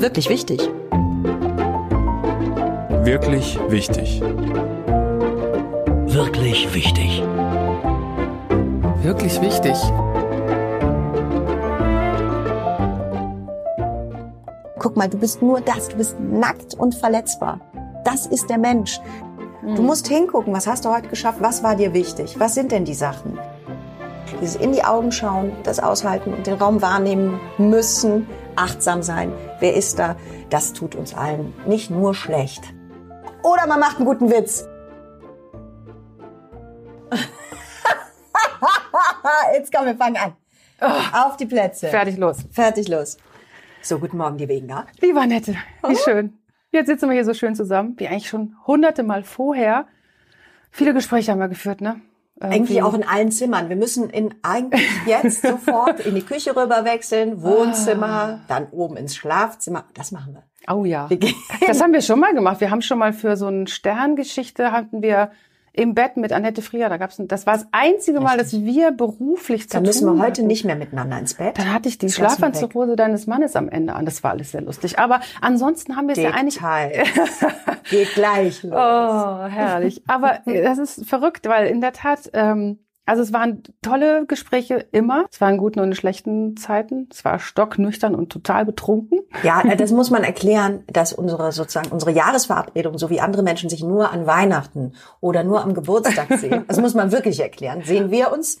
Wirklich wichtig. Wirklich wichtig. Wirklich wichtig. Wirklich wichtig. Guck mal, du bist nur das, du bist nackt und verletzbar. Das ist der Mensch. Du musst hingucken, was hast du heute geschafft, was war dir wichtig, was sind denn die Sachen? Dieses in die Augen schauen, das aushalten und den Raum wahrnehmen müssen, achtsam sein. Wer ist da? Das tut uns allen nicht nur schlecht. Oder man macht einen guten Witz. Jetzt komm, wir fangen an. Auf die Plätze. Fertig los. Fertig los. So, guten Morgen, liebe Inga. Lieber Nette, wie schön. Jetzt sitzen wir hier so schön zusammen, wie eigentlich schon hunderte Mal vorher. Viele Gespräche haben wir geführt, ne? Eigentlich auch in allen Zimmern. Wir müssen in eigentlich jetzt sofort in die Küche rüber wechseln, Wohnzimmer, dann oben ins Schlafzimmer. Das machen wir. Oh ja. Das haben wir schon mal gemacht. Wir haben schon mal für so eine Sterngeschichte hatten wir im Bett mit Annette Frier. Da gab's, ein- das war das einzige Mal, dass wir beruflich zu Da müssen wir heute hatten. nicht mehr miteinander ins Bett. Dann hatte ich die. Schlafanzughose deines Mannes am Ende an. Das war alles sehr lustig. Aber ansonsten haben wir es ja eigentlich Details. Geht gleich los. Oh, herrlich. Aber das ist verrückt, weil in der Tat, ähm, also es waren tolle Gespräche immer. Es waren guten und schlechten Zeiten. Es war stocknüchtern und total betrunken. Ja, äh, das muss man erklären, dass unsere sozusagen unsere Jahresverabredung, so wie andere Menschen sich nur an Weihnachten oder nur am Geburtstag sehen, das muss man wirklich erklären, sehen wir uns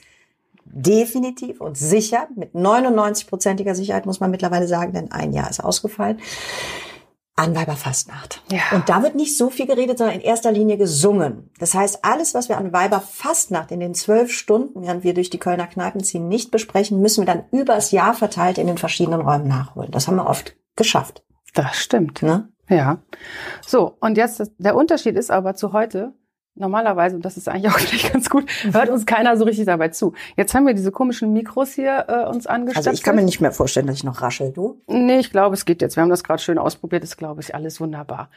definitiv und sicher, mit 99-prozentiger Sicherheit muss man mittlerweile sagen, denn ein Jahr ist ausgefallen, an Weiberfastnacht. Ja. Und da wird nicht so viel geredet, sondern in erster Linie gesungen. Das heißt, alles, was wir an Weiberfastnacht in den zwölf Stunden, während wir durch die Kölner Kneipen ziehen, nicht besprechen, müssen wir dann übers Jahr verteilt in den verschiedenen Räumen nachholen. Das haben wir oft geschafft. Das stimmt. Ne? Ja. So, und jetzt, der Unterschied ist aber zu heute, normalerweise, und das ist eigentlich auch gleich ganz gut, hört uns keiner so richtig dabei zu. Jetzt haben wir diese komischen Mikros hier äh, uns angestöpselt. Also ich kann mir nicht mehr vorstellen, dass ich noch raschel, du? Nee, ich glaube, es geht jetzt. Wir haben das gerade schön ausprobiert. ist, glaube ich, alles wunderbar.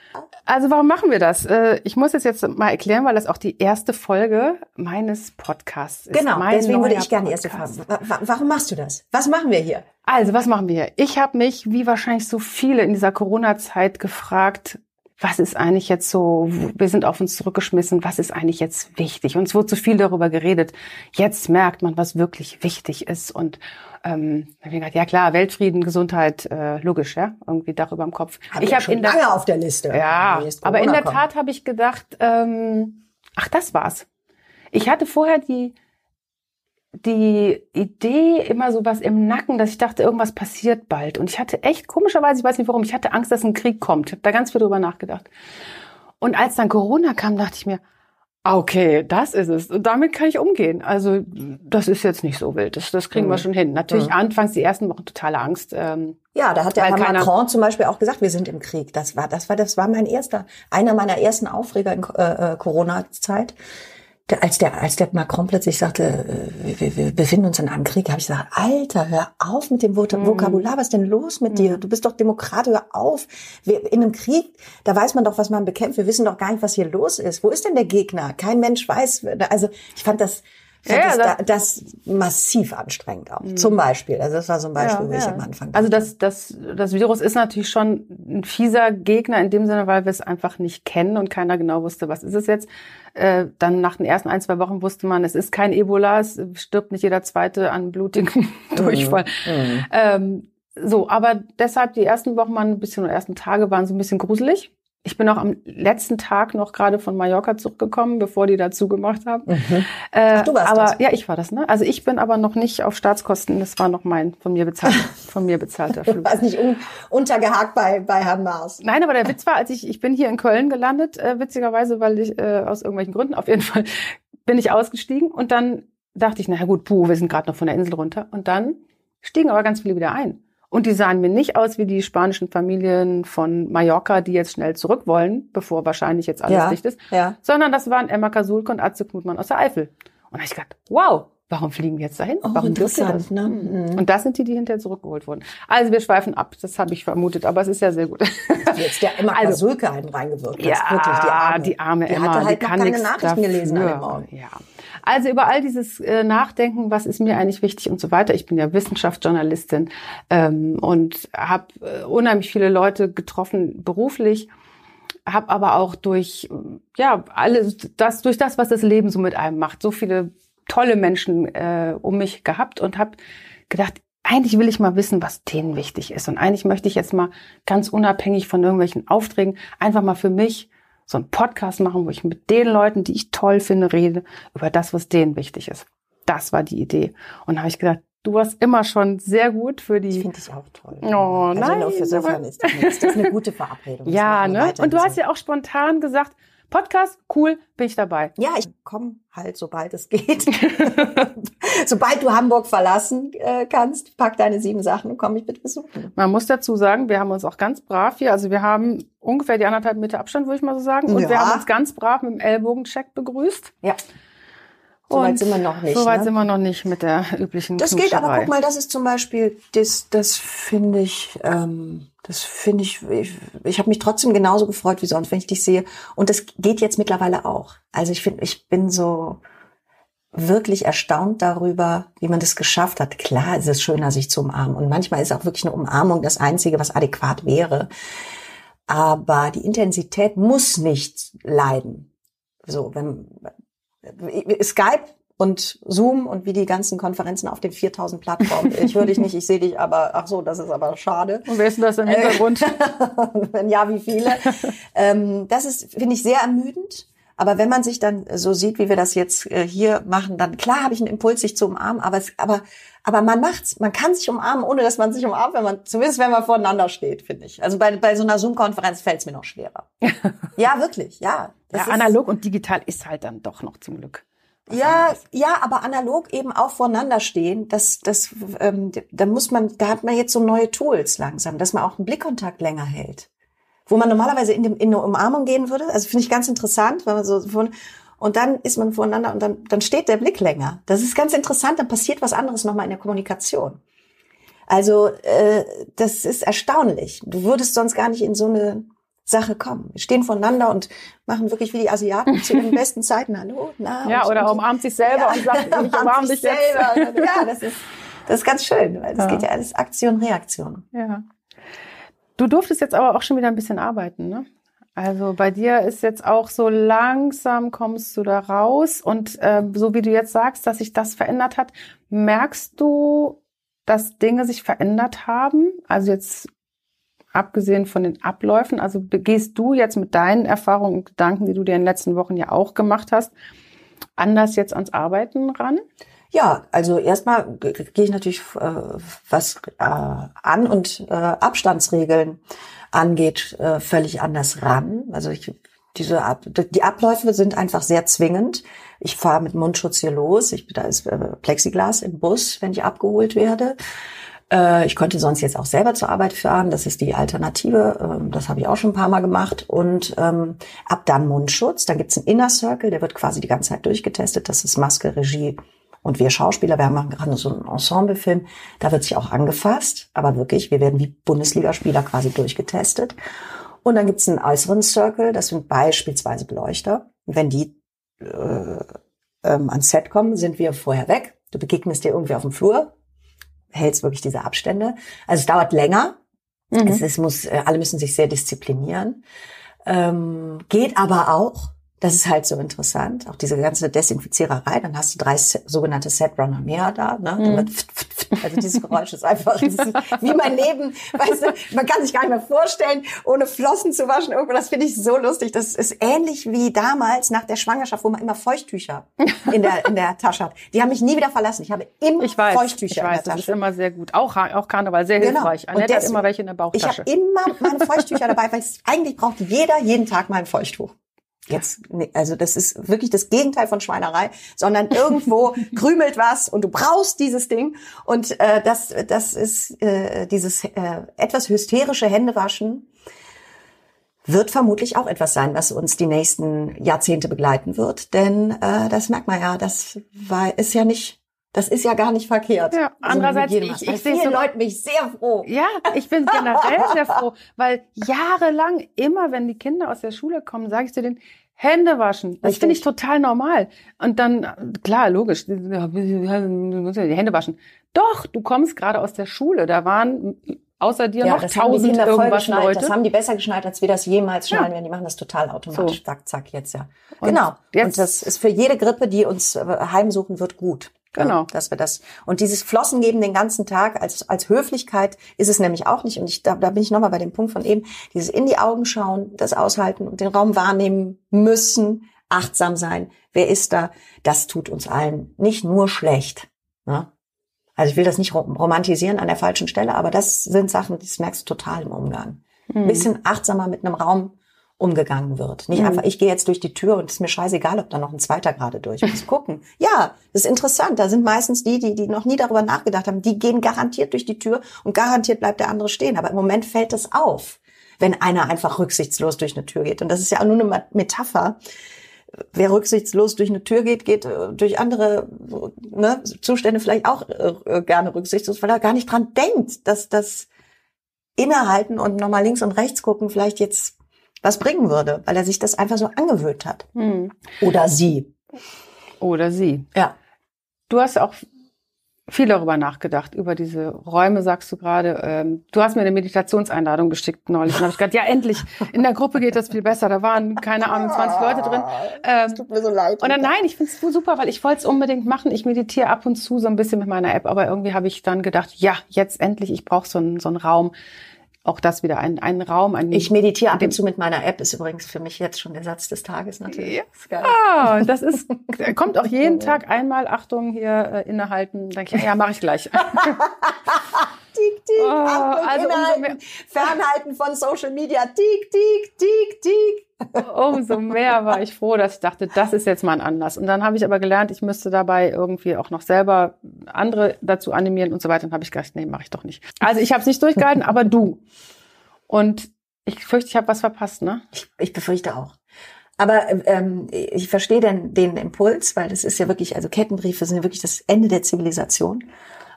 Also warum machen wir das? Äh, Ich muss es jetzt mal erklären, weil das auch die erste Folge meines Podcasts ist. Genau, Mein deswegen würde ich gerne die erste Podcast. Frage. Wa- wa- Warum machst du das? Was machen wir hier? Also, was machen wir hier? Ich habe mich, wie wahrscheinlich so viele in dieser Corona-Zeit, gefragt, was ist eigentlich jetzt so, wir sind auf uns zurückgeschmissen, was ist eigentlich jetzt wichtig? Und es wurde so viel darüber geredet. Jetzt merkt man, was wirklich wichtig ist. Und ähm, hab ich gedacht, ja klar, Weltfrieden, Gesundheit, äh, logisch, ja, irgendwie darüber im Kopf. Hab ich ja habe lange auf der Liste. ja, aber in der kommt. Tat habe ich gedacht, ähm, ach, das war's. Ich hatte vorher die, die Idee immer so was im Nacken, dass ich dachte, irgendwas passiert bald. Und ich hatte echt, komischerweise, ich weiß nicht warum, ich hatte Angst, dass ein Krieg kommt. Ich habe da ganz viel drüber nachgedacht. Und als dann Corona kam, dachte ich mir, ah, okay, das ist es. Und damit kann ich umgehen. Also das ist jetzt nicht so wild. Das, das kriegen wir schon hin. Natürlich anfangs die ersten Wochen totale Angst. Ähm, Ja, da hat der Herr keiner- Macron zum Beispiel auch gesagt, wir sind im Krieg. Das war, das war, das war mein erster, einer meiner ersten Aufreger in äh, äh, Corona-Zeit. Als der, als der Macron plötzlich sagte, äh, wir, wir befinden uns in einem Krieg, habe ich gesagt, Alter, hör auf mit dem Mhm. Vokabular, was ist denn los mit dir? Du bist doch Demokrat, hör auf. Wir, in einem Krieg, da weiß man doch, was man bekämpft. Wir wissen doch gar nicht, was hier los ist. Wo ist denn der Gegner? Kein Mensch weiß. Also ich fand das, fand Ja, das, das- da, das massiv anstrengend auch. Zum Beispiel. Also das war so ein Beispiel, wo ich am Anfang Also das, das, das Virus ist natürlich schon ein fieser Gegner in dem Sinne, weil wir es einfach nicht kennen und keiner genau wusste, was ist es jetzt. Äh, dann nach den ersten ein, zwei Wochen wusste man, es ist kein Ebola, es stirbt nicht jeder Zweite an blutigem Durchfall. Ähm, so, aber deshalb die ersten Wochen waren ein bisschen, oder ersten Tage waren so ein bisschen gruselig. Ich bin auch am letzten Tag noch gerade von Mallorca zurückgekommen, bevor die da zugemacht haben. Äh, Ach, du warst aber das. ja, ich war das, ne? Also ich bin aber noch nicht auf Staatskosten. Das war noch mein von mir bezahlter, von mir bezahlter Flug. war nicht un untergehakt bei, bei Herrn Maas. Nein, aber der Witz war, als ich ich bin hier in Köln gelandet, äh, witzigerweise, weil ich äh, aus irgendwelchen Gründen auf jeden Fall bin ich ausgestiegen und dann dachte ich, na ja, gut, puh, wir sind gerade noch von der Insel runter und dann stiegen aber ganz viele wieder ein. Und die sahen mir nicht aus wie die spanischen Familien von Mallorca, die jetzt schnell zurück wollen, bevor wahrscheinlich jetzt alles Ja, dicht ist, ja. sondern das waren Emma Kasulke und Atze Knutmann aus der Eifel. Und da hab ich gedacht, wow, warum fliegen die jetzt dahin? Oh, warum interessant, das? ne? Mhm. Und das sind die, die hinterher zurückgeholt wurden. Also wir schweifen ab, das habe ich vermutet, aber es ist ja sehr gut. Jetzt der Emma Also- Kasulke einen reingewirkt. Ja, wirklich die Arme. die arme die Emma, hatte halt die kann keine Nachrichten gelesen an dem dafür. Morgen. Ja. Also über all dieses äh, Nachdenken, was ist mir eigentlich wichtig und so weiter. Ich bin ja Wissenschaftsjournalistin ähm, und habe äh, unheimlich viele Leute getroffen beruflich, habe aber auch durch ja alles das durch das, was das Leben so mit einem macht, so viele tolle Menschen äh, um mich gehabt und habe gedacht, eigentlich will ich mal wissen, was denen wichtig ist. Und eigentlich möchte ich jetzt mal ganz unabhängig von irgendwelchen Aufträgen einfach mal für mich so einen Podcast machen, wo ich mit den Leuten, die ich toll finde, rede über das, was denen wichtig ist. Das war die Idee. Und da habe ich gedacht, du warst immer schon sehr gut für die. Ich finde dich auch toll. Oh, also nein, nur für insofern ist das, ist das eine gute Verabredung. Ja, ne? Und du hast ja auch spontan gesagt, Podcast, cool, bin ich dabei. Ja, ich komme halt, sobald es geht. sobald du Hamburg verlassen äh, kannst, pack deine sieben Sachen und komm mich bitte besuchen. Man muss dazu sagen, wir haben uns auch ganz brav hier, also wir haben ungefähr die anderthalb Meter Abstand, würde ich mal so sagen. Und Ja. wir haben uns ganz brav mit dem Ellbogencheck begrüßt. Ja. Soweit Und sind wir noch nicht. Soweit ne? sind wir noch nicht mit der üblichen Das geht, aber guck mal, das ist zum Beispiel, das, das finde ich, ähm, das finde ich, ich, ich habe mich trotzdem genauso gefreut wie sonst, wenn ich dich sehe. Und das geht jetzt mittlerweile auch. Also ich finde, ich bin so wirklich erstaunt darüber, wie man das geschafft hat. Klar ist es schöner, sich zu umarmen. Und manchmal ist auch wirklich eine Umarmung das Einzige, was adäquat wäre. Aber die Intensität muss nicht leiden. So, wenn Skype und Zoom und wie die ganzen Konferenzen auf den 4000 Plattformen. Ich höre dich nicht, ich sehe dich, aber ach so, das ist aber schade. Und wer ist denn das im Hintergrund? Wenn ja, wie viele? ähm, das ist, finde ich, sehr ermüdend. Aber wenn man sich dann so sieht, wie wir das jetzt äh, hier machen, dann klar habe ich einen Impuls, sich zu umarmen, aber es, aber aber man macht's, man kann sich umarmen, ohne dass man sich umarmt, wenn man zumindest wenn man voreinander steht, finde ich. Also bei bei so einer Zoom-Konferenz fällt's mir noch schwerer. ja, wirklich, ja. Ja, analog und digital ist halt dann doch noch zum Glück. ja, anderes. ja, aber analog eben auch voreinander stehen, das, das, ähm, da muss man, da hat man jetzt so neue Tools langsam, dass man auch einen Blickkontakt länger hält. Wo man normalerweise in, dem, in eine Umarmung gehen würde, also finde ich ganz interessant, wenn man so von, und dann ist man voreinander und dann, dann steht der Blick länger. Das ist ganz interessant, dann passiert was anderes nochmal in der Kommunikation. Also äh, das ist erstaunlich. Du würdest sonst gar nicht in so eine Sache kommen. Wir stehen voneinander und machen wirklich wie die Asiaten zu ihren besten Zeiten. Hallo, na. Ja, oder und, umarmt sich selber und sagt, ich umarm umarmt dich sich jetzt. selber. Ja, das ist, das ist ganz schön, weil das Ja. geht ja alles Aktion, Reaktion. Ja. Du durftest jetzt aber auch schon wieder ein bisschen arbeiten, ne? Also bei dir ist jetzt auch so langsam kommst du da raus und äh, so wie du jetzt sagst, dass sich das verändert hat, merkst du, dass Dinge sich verändert haben? Also jetzt abgesehen von den Abläufen, also gehst du jetzt mit deinen Erfahrungen und Gedanken, die du dir in den letzten Wochen ja auch gemacht hast, anders jetzt ans Arbeiten ran? Ja, also erstmal gehe ich natürlich, äh, was äh, an und äh, Abstandsregeln angeht, äh, völlig anders ran. Also ich, diese Ab die Abläufe sind einfach sehr zwingend. Ich fahre mit Mundschutz hier los. Ich, da ist äh, Plexiglas im Bus, wenn ich abgeholt werde. Äh, ich könnte sonst jetzt auch selber zur Arbeit fahren. Das ist die Alternative. Ähm, das habe ich auch schon ein paar Mal gemacht. Und ähm, ab dann Mundschutz. Dann gibt's einen Inner Circle, der wird quasi die ganze Zeit durchgetestet. Das ist Maske, Regie und wir Schauspieler. Wir machen gerade so einen Ensemblefilm. Da wird sich auch angefasst. Aber wirklich, wir werden wie Bundesligaspieler quasi durchgetestet. Und dann gibt's einen äußeren Circle. Das sind beispielsweise Beleuchter. Wenn die äh, ähm, ans Set kommen, sind wir vorher weg. Du begegnest dir irgendwie auf dem Flur, hältst wirklich diese Abstände. Also es dauert länger. Mhm. Es, es muss, äh, alle müssen sich sehr disziplinieren. Ähm, geht aber auch. Das ist halt so interessant. Auch diese ganze Desinfiziererei. Dann hast du drei sogenannte Setrunner mehr da. Ne? Mhm. Also dieses Geräusch ist einfach ist wie mein Leben. Weißt du, man kann sich gar nicht mehr vorstellen, ohne Flossen zu waschen. Irgendwo, das finde ich so lustig. Das ist ähnlich wie damals nach der Schwangerschaft, wo man immer Feuchttücher in der, in der Tasche hat. Die haben mich nie wieder verlassen. Ich habe immer Ich weiß, Feuchttücher ich weiß, in der das ist Tasche. immer sehr gut. Auch, auch Karneval, sehr Genau. hilfreich. Annette hat immer welche in der Ich Bauchtasche. habe immer meine Feuchttücher dabei, weil eigentlich braucht jeder jeden Tag mal ein Feuchttuch. Jetzt, also das ist wirklich das Gegenteil von Schweinerei, sondern irgendwo krümelt was und du brauchst dieses Ding. Und äh, das, das ist äh, dieses äh, etwas hysterische Händewaschen wird vermutlich auch etwas sein, was uns die nächsten Jahrzehnte begleiten wird, denn äh, das merkt man ja, das war ist ja nicht das ist ja gar nicht verkehrt. Ja, So eine andererseits, Hygienemaßnahme. ich- ich sehe so- Leuten bin ich sehr froh. Ja, ich bin generell sehr froh, weil jahrelang immer, wenn die Kinder aus der Schule kommen, sage ich zu denen, Hände waschen. Das finde ich total normal. Und dann, klar, logisch, du musst ja die Hände waschen. Doch, du kommst gerade aus der Schule. Da waren außer dir noch haben die tausend irgendwas. Leute. Das haben die besser geschnallt, als wir das jemals Ja. schnallen werden. Die machen das total automatisch. So. Zack, zack, jetzt ja. Und genau. jetzt- und das ist für jede Grippe, die uns äh, heimsuchen wird, gut. Genau. Dass wir das und dieses Flossen geben den ganzen Tag als als Höflichkeit ist es nämlich auch nicht und ich da, da bin ich noch mal bei dem Punkt von eben dieses in die Augen schauen das aushalten und den Raum wahrnehmen müssen achtsam sein wer ist da das tut uns allen nicht nur schlecht ne? also ich will das nicht rom- romantisieren an der falschen Stelle aber das sind Sachen das merkst du total im Umgang Hm. ein bisschen achtsamer mit einem Raum umgegangen wird. Nicht Mhm. einfach, ich gehe jetzt durch die Tür und es ist mir scheißegal, ob da noch ein zweiter gerade durch muss. Gucken. Ja, das ist interessant. Da sind meistens die, die, die noch nie darüber nachgedacht haben, die gehen garantiert durch die Tür und garantiert bleibt der andere stehen. Aber im Moment fällt es auf, wenn einer einfach rücksichtslos durch eine Tür geht. Und das ist ja auch nur eine Metapher. Wer rücksichtslos durch eine Tür geht, geht äh, durch andere ne, Zustände vielleicht auch äh, äh, gerne rücksichtslos, weil er gar nicht dran denkt, dass das innehalten und nochmal links und rechts gucken vielleicht jetzt was bringen würde, weil er sich das einfach so angewöhnt hat. Hm. Oder sie. Oder sie. Ja. Du hast auch viel darüber nachgedacht, über diese Räume, sagst du gerade. Ähm, du hast mir eine Meditationseinladung geschickt neulich. Und habe ich gedacht, ja, endlich, in der Gruppe geht das viel besser. Da waren, keine Ahnung, 20 Leute drin. Ähm, Tut mir so leid. und dann, nein, ich finde es super, weil ich wollte es unbedingt machen. Ich meditiere ab und zu so ein bisschen mit meiner App, aber irgendwie habe ich dann gedacht, ja, jetzt endlich, ich brauche so einen, so einen Raum. Auch das wieder, ein, einen Raum. Ein, Ich meditiere ab und zu mit meiner App, ist übrigens für mich jetzt schon der Satz des Tages natürlich. Ja. Ist geil. Ah, das ist, kommt auch jeden Tag einmal, Achtung, hier äh, innehalten. Denke ich, ja, mache ich gleich. Tick, tick, Oh, Achtung, also mehr- Fernhalten von Social Media. Tick, tick, tick, tick. Umso mehr war ich froh, dass ich dachte, das ist jetzt mal ein Anlass. Und dann habe ich aber gelernt, ich müsste dabei irgendwie auch noch selber andere dazu animieren und so weiter. Und habe ich gedacht, nee, mache ich doch nicht. Also ich habe es nicht durchgehalten, aber du. Und ich fürchte, ich habe was verpasst, ne? Ich, ich befürchte auch. Aber ähm, ich verstehe den, den Impuls, weil das ist ja wirklich, also Kettenbriefe sind ja wirklich das Ende der Zivilisation.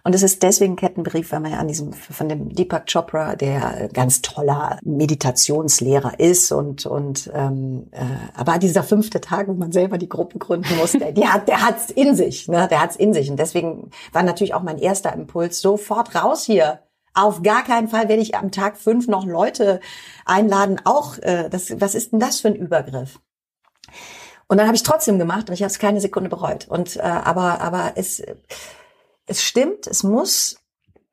Und es ist deswegen Kettenbrief, weil man ja an diesem, von dem Deepak Chopra, der ganz toller Meditationslehrer ist und, und ähm, äh, aber dieser fünfte Tag, wo man selber die Gruppe gründen muss, der, der hat der hat's in sich, ne? Der hat's in sich. Und deswegen war natürlich auch mein erster Impuls, sofort raus hier. Auf gar keinen Fall werde ich am Tag fünf noch Leute einladen. Auch, äh, das, was ist denn das für ein Übergriff? Und dann habe ich trotzdem gemacht und ich habe es keine Sekunde bereut. Und äh, aber aber es es stimmt, es muss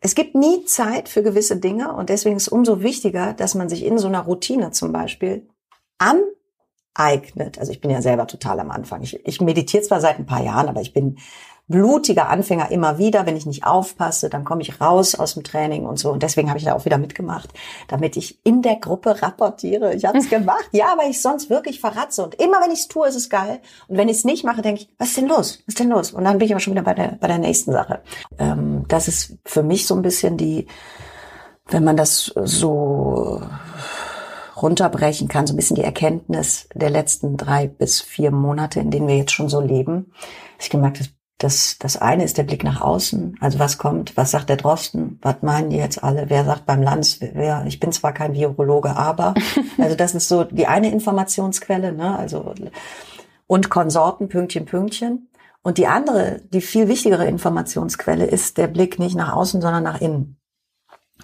es gibt nie Zeit für gewisse Dinge und deswegen ist es umso wichtiger, dass man sich in so einer Routine zum Beispiel aneignet. Also ich bin ja selber total am Anfang. Ich, ich meditiere zwar seit ein paar Jahren, aber ich bin blutiger Anfänger immer wieder. Wenn ich nicht aufpasse, dann komme ich raus aus dem Training und so. Und deswegen habe ich da auch wieder mitgemacht, damit ich in der Gruppe rapportiere. Ich habe es gemacht, ja, weil ich sonst wirklich verratze. Und immer wenn ich es tue, ist es geil. Und wenn ich es nicht mache, denke ich, was ist denn los? Was ist denn los? Und dann bin ich aber schon wieder bei der, bei der nächsten Sache. Ähm, das ist für mich so ein bisschen die, wenn man das so runterbrechen kann, so ein bisschen die Erkenntnis der letzten drei bis vier Monate, in denen wir jetzt schon so leben. Ich gemerkt, dass das, das eine ist der Blick nach außen. Also was kommt? Was sagt der Drosten? Was meinen die jetzt alle? Wer sagt beim Lanz? Wer? Ich bin zwar kein Virologe, aber also das ist so die eine Informationsquelle, ne? Also und Konsorten Pünktchen Pünktchen. Und die andere, die viel wichtigere Informationsquelle ist der Blick nicht nach außen, sondern nach innen.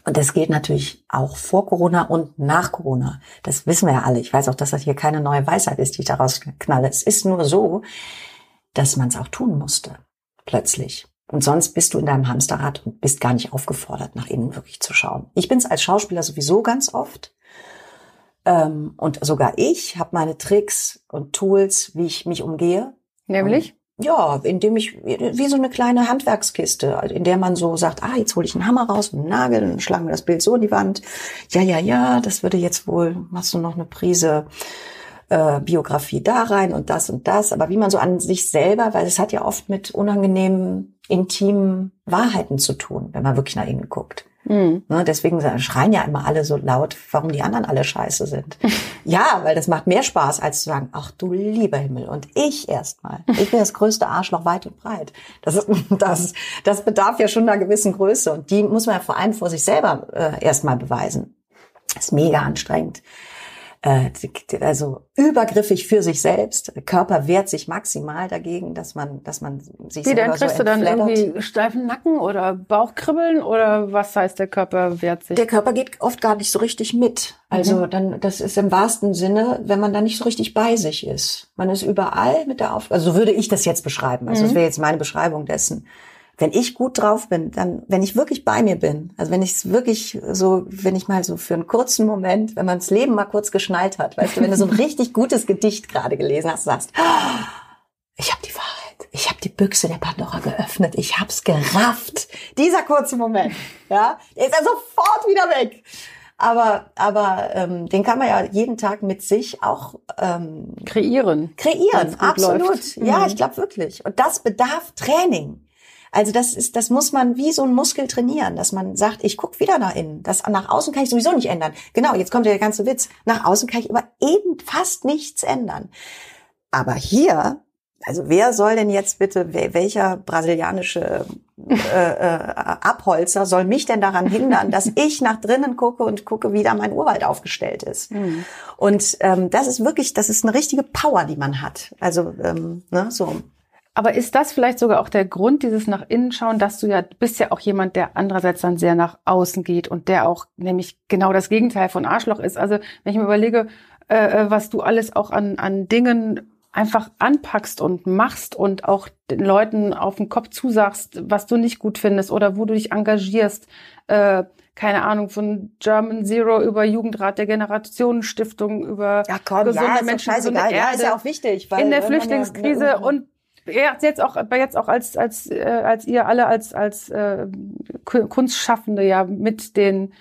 Und das geht natürlich auch vor Corona und nach Corona. Das wissen wir ja alle. Ich weiß auch, dass das hier keine neue Weisheit ist, die ich daraus knalle. Es ist nur so, dass man es auch tun musste. Plötzlich. Und sonst bist du in deinem Hamsterrad und bist gar nicht aufgefordert, nach innen wirklich zu schauen. Ich bin es als Schauspieler sowieso ganz oft. Ähm, und sogar ich habe meine Tricks und Tools, wie ich mich umgehe. Nämlich? Ja, indem ich, wie so eine kleine Handwerkskiste, in der man so sagt, ah, jetzt hole ich einen Hammer raus und einen Nagel, dann schlagen wir das Bild so in die Wand. Ja, ja, ja, das würde jetzt wohl, machst du noch eine Prise äh, Biografie da rein und das und das. Aber wie man so an sich selber, weil es hat ja oft mit unangenehmen, intimen Wahrheiten zu tun, wenn man wirklich nach innen guckt. Hm. Ne, deswegen schreien ja immer alle so laut, warum die anderen alle scheiße sind. ja, weil das macht mehr Spaß, als zu sagen, ach du lieber Himmel. Und ich erstmal. Ich bin das größte Arschloch weit und breit. Das, ist, das, das bedarf ja schon einer gewissen Größe. Und die muss man ja vor allem vor sich selber äh, erstmal beweisen. Das ist mega anstrengend. Äh, also übergriffig für sich selbst. Der Körper wehrt sich maximal dagegen, dass man, dass man sich Wie, dann kriegst so du dann irgendwie steifen Nacken oder Bauchkribbeln oder was heißt, der Körper wehrt sich? Der Körper geht oft gar nicht so richtig mit. Also dann, das ist im wahrsten Sinne, wenn man da nicht so richtig bei sich ist. Man ist überall mit der Auf, also so würde ich das jetzt beschreiben. Also das wäre jetzt meine Beschreibung dessen. Wenn ich gut drauf bin, dann, wenn ich wirklich bei mir bin, also wenn ich es wirklich so, wenn ich mal so für einen kurzen Moment, wenn man das Leben mal kurz geschnallt hat, weißt du, wenn du so ein richtig gutes Gedicht gerade gelesen hast, sagst, "Ah, ich habe die Wahrheit, ich habe die Büchse der Pandora geöffnet, ich hab's gerafft. Dieser kurze Moment, ja, der ist ja sofort wieder weg. Aber, aber ähm, den kann man ja jeden Tag mit sich auch ähm, Kreieren. kreieren. Absolut. läuft. Ja, Mhm. ich glaube wirklich. Und das bedarf Training. Also das ist, das muss man wie so ein Muskel trainieren, dass man sagt, ich guck wieder nach innen. Das nach außen kann ich sowieso nicht ändern. Genau, jetzt kommt der ganze Witz. Nach außen kann ich über eben fast nichts ändern. Aber hier, also wer soll denn jetzt bitte, wel- welcher brasilianische äh, äh, Abholzer soll mich denn daran hindern, dass ich nach drinnen gucke und gucke, wie da mein Urwald aufgestellt ist? Und ähm, das ist wirklich, das ist eine richtige Power, die man hat. Also ähm, ne, so. Aber ist das vielleicht sogar auch der Grund, dieses nach innen schauen, dass du ja, bist ja auch jemand, der andererseits dann sehr nach außen geht und der auch nämlich genau das Gegenteil von Arschloch ist. Also wenn ich mir überlege, äh, äh, was du alles auch an, an Dingen einfach anpackst und machst und auch den Leuten auf den Kopf zusagst, was du nicht gut findest oder wo du dich engagierst, äh, keine Ahnung, von German Zero über Jugendrat der Generationenstiftung, über gesunde Menschen, gesunde Ja, ist Erde ja auch wichtig. Weil in der Flüchtlingskrise ja, und jetzt auch jetzt auch als als äh, als ihr alle als als äh, Ku- Kunstschaffende ja mit den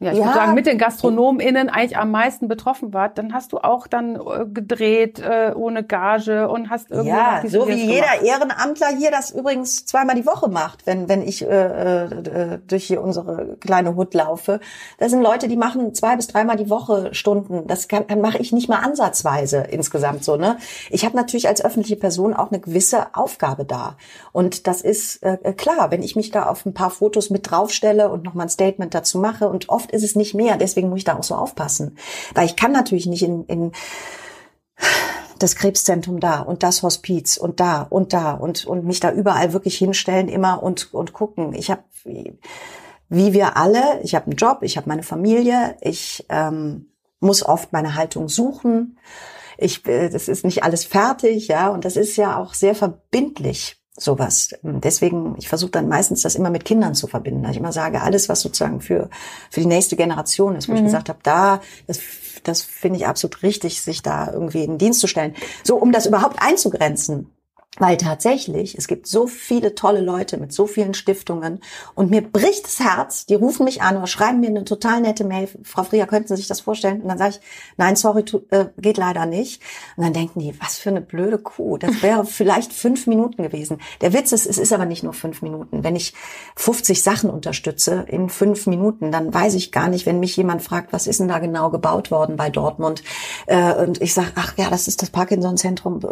ja, ich Ja. würde sagen, mit den GastronomInnen eigentlich am meisten betroffen wart, dann hast du auch dann äh, gedreht äh, ohne Gage und hast irgendwie Ja, so wie jeder. Ehrenamtler hier das übrigens zweimal die Woche macht, wenn, wenn ich äh, äh, durch hier unsere kleine Hut laufe. Das sind Leute, die machen zwei bis dreimal die Woche Stunden. Das kann, mache ich nicht mal ansatzweise insgesamt so. Ne? Ich habe natürlich als öffentliche Person auch eine gewisse Aufgabe da. Und das ist äh, klar, wenn ich mich da auf ein paar Fotos mit draufstelle und nochmal ein Statement dazu mache. Und oft ist es nicht mehr, deswegen muss ich da auch so aufpassen. Weil ich kann natürlich nicht in, in das Krebszentrum da und das Hospiz und da und da und und mich da überall wirklich hinstellen immer und und gucken. Ich habe wie wir alle, ich habe einen Job, ich habe meine Familie, ich ähm, muss oft meine Haltung suchen. Ich, äh, das ist nicht alles fertig, ja, und das ist ja auch sehr verbindlich sowas. Deswegen, ich versuche dann meistens das immer mit Kindern zu verbinden. dass Ich immer sage, alles, was sozusagen für, für die nächste Generation ist, wo ich gesagt habe, da, das, das finde ich absolut richtig, sich da irgendwie in den Dienst zu stellen. So, um das überhaupt einzugrenzen. Weil tatsächlich, es gibt so viele tolle Leute mit so vielen Stiftungen und mir bricht das Herz, die rufen mich an oder schreiben mir eine total nette Mail, Frau Frier, könnten Sie sich das vorstellen? Und dann sage ich, nein, sorry, tu, äh, geht leider nicht. Und dann denken die, was für eine blöde Kuh, das wäre vielleicht fünf Minuten gewesen. Der Witz ist, es ist aber nicht nur fünf Minuten. Wenn ich 50 Sachen unterstütze in fünf Minuten, dann weiß ich gar nicht, wenn mich jemand fragt, was ist denn da genau gebaut worden bei Dortmund? Äh, und ich sage, ach ja, das ist das Parkinson-Zentrum.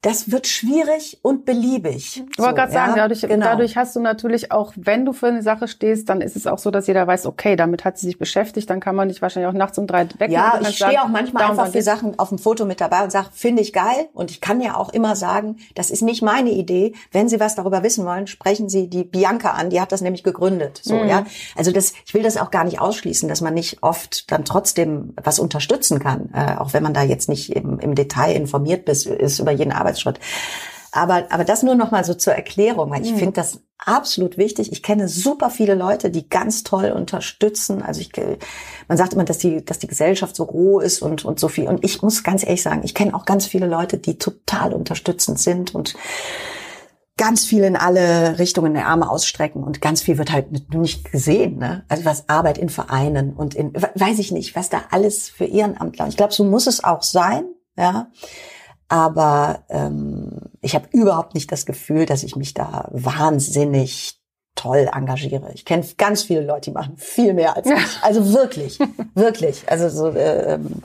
Das wird schwierig und beliebig. Ich wollte gerade sagen, dadurch, genau. dadurch hast du natürlich auch, wenn du für eine Sache stehst, dann ist es auch so, dass jeder weiß, okay, damit hat sie sich beschäftigt, dann kann man dich wahrscheinlich auch nachts um drei wecken. Ja, und ich stehe auch manchmal einfach für. Sachen auf dem Foto mit dabei und sage, finde ich geil. Und ich kann ja auch immer sagen, das ist nicht meine Idee. Wenn Sie was darüber wissen wollen, sprechen Sie die Bianca an. Die hat das nämlich gegründet. So, Mhm. ja. Also das, ich will das auch gar nicht ausschließen, dass man nicht oft dann trotzdem was unterstützen kann, äh, auch wenn man da jetzt nicht im, im Detail informiert ist, ist über jeden Arbeitsschritt. Aber, aber das nur noch mal so zur Erklärung, weil ich finde das absolut wichtig. Ich kenne super viele Leute, die ganz toll unterstützen. Also ich, man sagt immer, dass die, dass die Gesellschaft so roh ist und, und so viel. Und ich muss ganz ehrlich sagen, ich kenne auch ganz viele Leute, die total unterstützend sind und ganz viel in alle Richtungen der Arme ausstrecken und ganz viel wird halt nicht gesehen. Ne? Also was Arbeit in Vereinen und in, weiß ich nicht, was da alles für Ehrenamtler. Ich glaube, so muss es auch sein. Ja. Aber ähm, ich habe überhaupt nicht das Gefühl, dass ich mich da wahnsinnig toll engagiere. Ich kenne ganz viele Leute, die machen viel mehr als ich. Also wirklich, wirklich. Also so äh, ähm,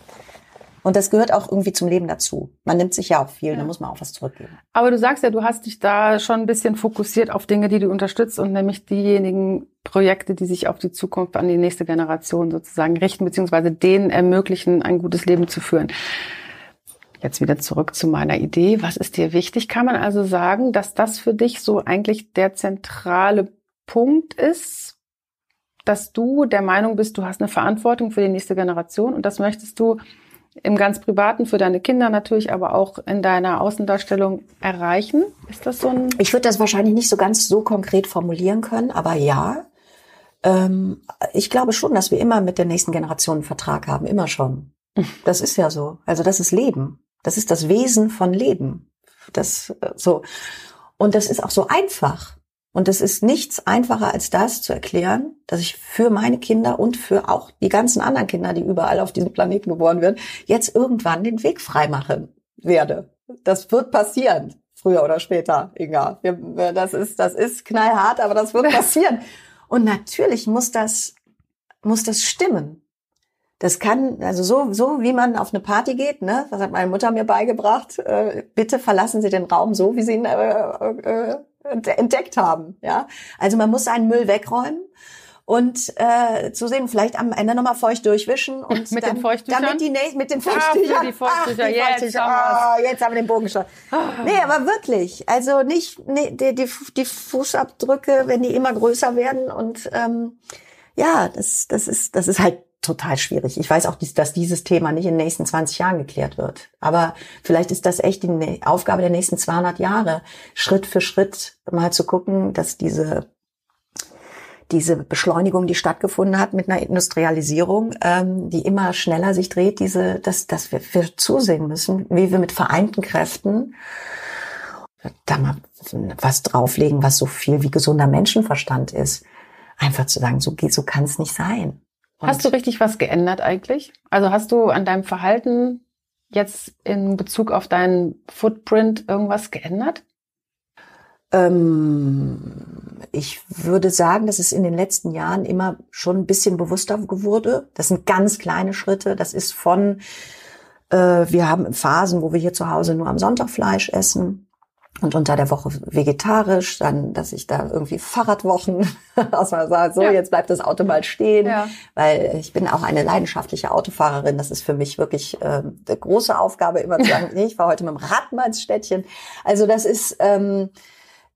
und das gehört auch irgendwie zum Leben dazu. Man nimmt sich ja auch viel, da muss man auch was zurückgeben. Aber du sagst ja, du hast dich da schon ein bisschen fokussiert auf Dinge, die du unterstützt und nämlich diejenigen Projekte, die sich auf die Zukunft, an die nächste Generation sozusagen richten, beziehungsweise denen ermöglichen, ein gutes Leben zu führen. Jetzt wieder zurück zu meiner Idee. Was ist dir wichtig? Kann man also sagen, dass das für dich so eigentlich der zentrale Punkt ist, dass du der Meinung bist, du hast eine Verantwortung für die nächste Generation und das möchtest du im ganz privaten für deine Kinder natürlich, aber auch in deiner Außendarstellung erreichen? Ist das so ein? Ich würde das wahrscheinlich nicht so ganz so konkret formulieren können, aber ja. Ähm, ich glaube schon, dass wir immer mit der nächsten Generation einen Vertrag haben, immer schon. Das ist ja so. Also das ist Leben. Das ist das Wesen von Leben. Das äh, so. Und das ist auch so einfach. Und es ist nichts einfacher als das zu erklären, dass ich für meine Kinder und für auch die ganzen anderen Kinder, die überall auf diesem Planeten geboren werden, jetzt irgendwann den Weg freimachen werde. Das wird passieren, früher oder später, Inga. Das ist, das ist knallhart, aber das wird passieren. Und natürlich muss das, muss das stimmen. Das kann, also so, so wie man auf eine Party geht, ne, das hat meine Mutter mir beigebracht, äh, bitte verlassen Sie den Raum so, wie Sie ihn äh, äh, entdeckt haben. Ja, Also man muss seinen Müll wegräumen und äh, zu sehen, vielleicht am Ende nochmal feucht durchwischen und mit dann, den Feuchttüchern? damit die nächsten, mit den Feuchttüchern. Ah, die Feuchttücher. Ach, die Jetzt Feuchttücher. haben Oh, jetzt haben wir den Bogen schon. Nee, aber wirklich. Also nicht nee, die, die, die Fußabdrücke, wenn die immer größer werden und ähm, ja, das, das ist, das ist halt total schwierig. Ich weiß auch, dass dieses Thema nicht in den nächsten 20 Jahren geklärt wird. Aber vielleicht ist das echt die Aufgabe der nächsten 200 Jahre, Schritt für Schritt mal zu gucken, dass diese diese Beschleunigung, die stattgefunden hat mit einer Industrialisierung, ähm, die immer schneller sich dreht, diese, dass, dass wir, wir zusehen müssen, wie wir mit vereinten Kräften da mal was drauflegen, was so viel wie gesunder Menschenverstand ist. Einfach zu sagen, so so kann es nicht sein. Und hast du richtig was geändert eigentlich? Also hast du an deinem Verhalten jetzt in Bezug auf deinen Footprint irgendwas geändert? Ähm, ich würde sagen, dass es in den letzten Jahren immer schon ein bisschen bewusster wurde. Das sind ganz kleine Schritte. Das ist von, äh, wir haben Phasen, wo wir hier zu Hause nur am Sonntag Fleisch essen und unter der Woche vegetarisch, dann, dass ich da irgendwie Fahrradwochen, dass man sagt, so, ja. jetzt bleibt das Auto mal stehen, ja. weil ich bin auch eine leidenschaftliche Autofahrerin. Das ist für mich wirklich äh, eine große Aufgabe, immer zu sagen, nee, ich fahre heute mit dem Rad mal ins Städtchen. Also das ist, ähm,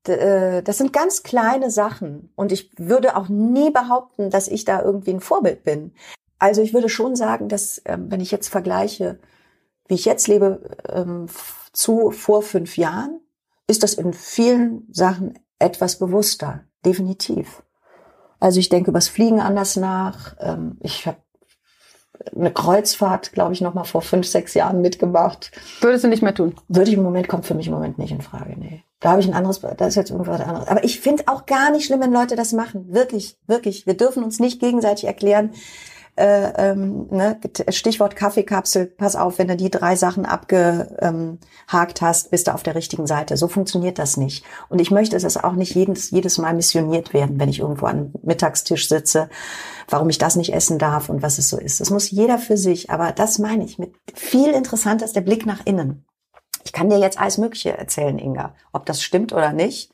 äh, das sind ganz kleine Sachen. Und ich würde auch nie behaupten, dass ich da irgendwie ein Vorbild bin. Also ich würde schon sagen, dass, ähm, wenn ich jetzt vergleiche, wie ich jetzt lebe, ähm, zu vor fünf Jahren, ist das in vielen Sachen etwas bewusster, definitiv. Also ich denke über das Fliegen anders nach. Ähm, ich habe eine Kreuzfahrt, glaube ich, noch mal vor fünf, sechs Jahren mitgemacht. Würdest du nicht mehr tun? Würde ich im Moment, kommt für mich im Moment nicht in Frage, nee. Da habe ich ein anderes, da ist jetzt irgendwas anderes. Aber ich finde auch gar nicht schlimm, wenn Leute das machen. Wirklich, wirklich. Wir dürfen uns nicht gegenseitig erklären, äh, ähm, ne, Stichwort Kaffeekapsel, pass auf, wenn du die drei Sachen abgehakt hast, bist du auf der richtigen Seite. So funktioniert das nicht. Und ich möchte, dass auch nicht jedes, jedes Mal missioniert werden, wenn ich irgendwo am Mittagstisch sitze, warum ich das nicht essen darf und was es so ist. Das muss jeder für sich. Aber das meine ich mit viel interessanter ist der Blick nach innen. Ich kann dir jetzt alles Mögliche erzählen, Inga. Ob das stimmt oder nicht,